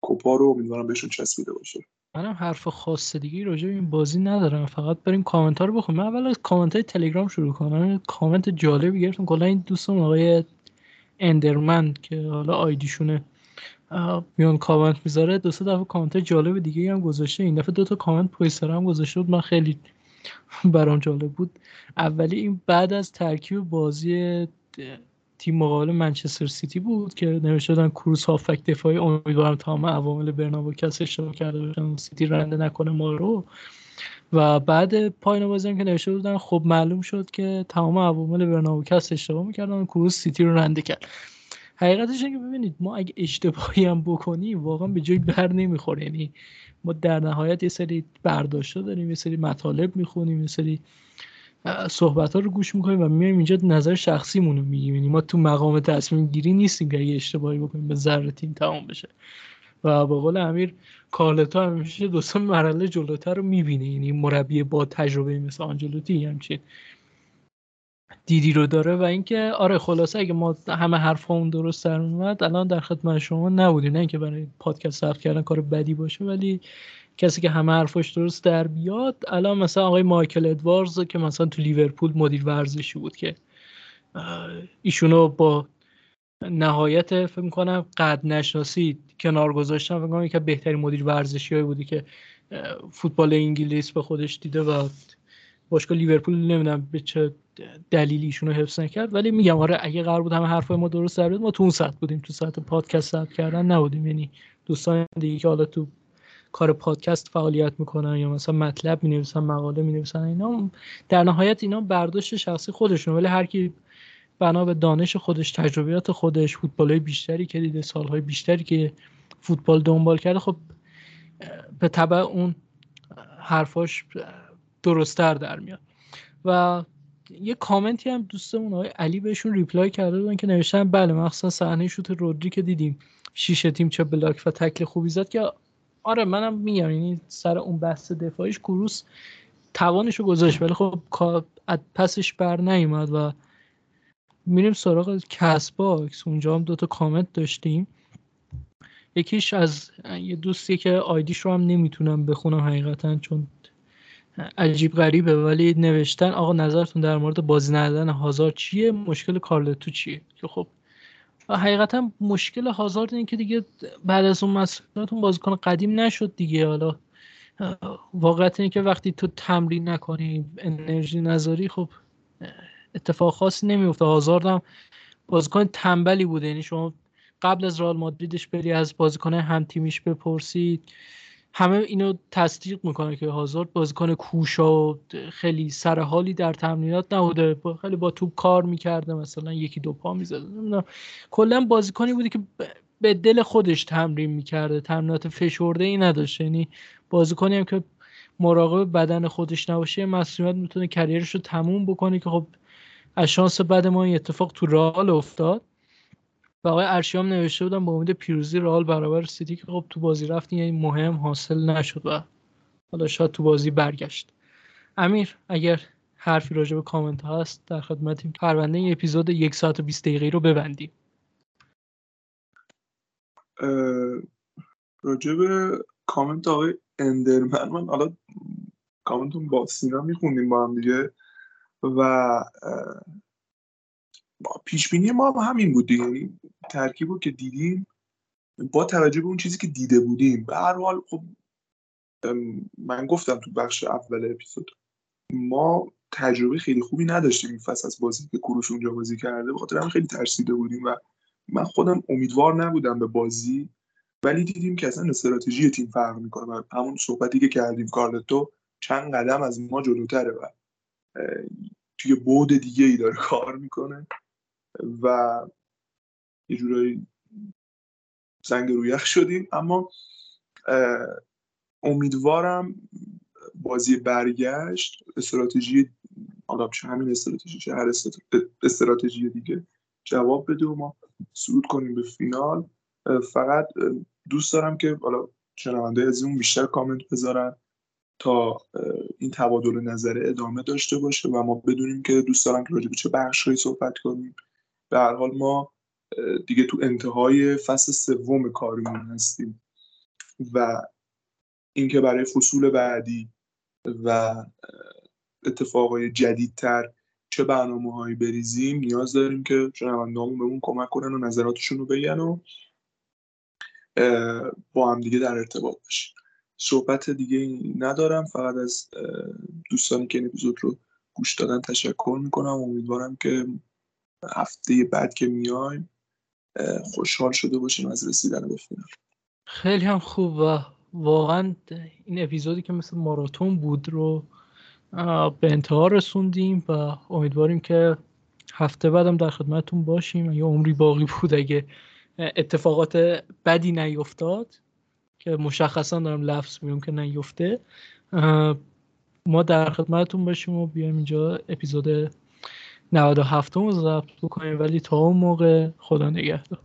کوپا رو. امیدوارم بهشون چسبیده باشه. منم حرف خاص دیگه راجع به این بازی ندارم. فقط بریم کامنت ها رو بخونیم. من اول کامنت های تلگرام شروع کنم. کامنت جالبی گرفتم. کلا این دوستم آقای اندرمن که حالا آیدیشونه میان کامنت می‌ذاره. دو سه دفعه کامنت جالب دیگه هم گذاشته. این دفعه دو تا کامنت پشت هم گذاشته بود. من خیلی برام جالب بود. اولی این بعد از ترکیب بازی تیم مقابل منچستر سیتی بود که نوشته دادن کروس هافبک دفاعی. امیدوارم تمام عوامل برنابو کست اشتباه کرده باشن. سیتی رنده نکنه ما رو. و بعد پایین بازی هم که نوشته بودن خب معلوم شد که تمام عوامل برنابو کست اشتباه می‌کردن. کروس سیتی رو رنده کرد. حقیقتش که ببینید ما اگه اشتباهی هم بکنیم واقعا به جای بر نمی‌خوره. یعنی ما در نهایت یه سری برداشته داریم یه سری مطالب می‌خونیم یه سری صحبت ها رو گوش می‌کنیم و میایم اینجا نظر شخصیمون رو میگیم یعنی ما تو مقام تصمیم گیری نیستیم که اگه اشتباهی بکنیم به ذره تیم تمام بشه. و با قول امیر کارلتا همیشه دو سه مرحله جلوتر رو می‌بینه. یعنی مربی با تجربه مثل آنجلوتی همچین دیدی رو داره و اینکه آره خلاصه اگه ما همه حرف اون درست در اومد الان در خدمت شما نبودیم. نه اینکه برای پادکست ثبت کردن کار بدی باشه ولی کسی که همه حرفش درست در بیاد. الان مثلا آقای مایکل ادوارز که مثلا تو لیورپول مدیر ورزشی بود که ایشونو با نهایت فکر می‌کنم قد نشناسی کنار گذاشتم فکر می‌کنم که بهترین مدیر ورزشی هایی بودی که فوتبال انگلیس به خودش دیده و باشگاه لیورپول نمی‌دونم به چه دلیلی ایشونو حفظ نکرد. ولی میگم آره اگه قرار بود همه حرفای ما درست در ما تو اون سطح بودیم. تو سطح پادکست ثبت کردن نبودیم. یعنی دوستان دیگه که حالا تو کار پادکست فعالیت می‌کنن یا مثلا مطلب می‌نویسن مقاله می‌نویسن اینا در نهایت اینا برداشت شخصی خودشون ولی هر کی بنا به دانش خودش تجربیات خودش فوتبال بیشتری که دیده سالهای بیشتری که فوتبال دنبال کرده خب به طبع اون حرفاش درستتر در میاد. و یه کامنتی هم دوستمون آقای علی بهشون reply کرده بودن که نوشتن بله مخصوصا صحنه شوت رودری که دیدیم شیشه تیم چه block و تکل خوبی زد که آره منم میگم یعنی سر اون بحث دفاعیش کروس توانش رو گذاشت ولی خب پسش بر نیومد و میریم سراغ Castbox اونجا هم دوتا کامنت داشتیم. یکیش از یه دوستی که آیدیش رو هم نمی‌تونم بخونم حقیقتا چون عجیب غریبه ولی نوشتن آقا نظرتون در مورد بازی ندادن هازار چیه؟ مشکل کارلتو چیه؟ که خب حقیقتا مشکل هازارد این که دیگه بعد از اون مسئولیتون بازیکن قدیم نشد دیگه. حالا واقعیت اینه که وقتی تو تمرین نکنی انرژی نذاری خب اتفاق خاصی نمیفته هازارد هم بازیکن تنبلی بوده. یعنی شما قبل از رئال مادریدش بری از بازیکن هم تیمیش بپرسید. همه اینو تصدیق می‌کنه که هازارد بازیکن کوشا و خیلی سرحالی در تمرینات نبوده. خیلی با توپ کار می‌کرده مثلا یکی دو پا می‌زده. نمی‌دونم. کلا بازیکنی بودی که به دل خودش تمرین می‌کرده. تمرینات فشرده ای نداشته. یعنی بازیکنی هم که مراقب بدن خودش نباشه مسئولیت می‌تونه کریرش رو تموم بکنه که خب از شانس بعد ما این اتفاق تو رئال افتاد. و آقای ارشیام نوشته بودم با امید پیروزی رئال برابر سیتی که خب تو بازی رفت یعنی مهم حاصل نشد و حالا شاید تو بازی برگشت. امیر اگر حرفی راجع به کامنت هست در خدمتیم. پرونده این اپیزود یک ساعت و 20 دقیقه رو ببندیم. راجع به کامنت آقای اندرمن من حالا کامنتون با سینا میخوندیم با هم دیگه و پیش بینی ما هم همین بود یعنی ترکیب رو که دیدیم با توجه به اون چیزی که دیده بودیم. به هر حال خب من گفتم تو بخش اول اپیزود ما تجربه خیلی خوبی نداشتیم این فصل از بازی که کروش اونجا بازی کرده. بخاطر هم خیلی ترسیده بودیم و من خودم امیدوار نبودم به بازی ولی دیدیم که اصلا استراتژی تیم فرق می‌کنه و همون صحبتی که کردیم کارلتو چند قدم از ما جلوتره و توی بود دیگه ای داره کار می‌کنه. و یه جورایی زنگ رو یخ شدیم. اما امیدوارم بازی برگشت. استراتژی حالا چه همین استراتژی چه هر استراتژی دیگه جواب بده و ما صعود کنیم به فینال. فقط دوست دارم که حالا شنونده از اون بیشتر کامنت بذارن تا این تبادل نظر ادامه داشته باشه و ما بدونیم که دوست دارم که راجع به چه بخشهایی صحبت کنیم. به هر حال ما دیگه تو انتهای فصل سوم کارمون هستیم و اینکه برای فصول بعدی و اتفاقای جدیدتر چه برنامه هایی بریزیم نیاز داریم که شنوندهامون بهمون کمک کنن و نظراتشون رو بگن و با هم دیگه در ارتباط باشیم. صحبت دیگه ندارم فقط از دوستانی که این اپیزود رو گوش دادن تشکر می‌کنم. امیدوارم که هفته بعد که میایم خوشحال شده باشیم از رسیدن به فینال. خیلی هم خوب و واقعا این اپیزودی که مثل ماراتون بود رو به انتها رسوندیم و امیدواریم که هفته بعدم در خدمتتون باشیم. یا عمری باقی بود اگه اتفاقات بدی نیفتاد که مشخصا دارم لفظ میگم که نیفته. ما در خدمتتون باشیم و بیایم اینجا اپیزود 97 رو ضبط بکنیم ولی تا اون موقع خدا نگهدار.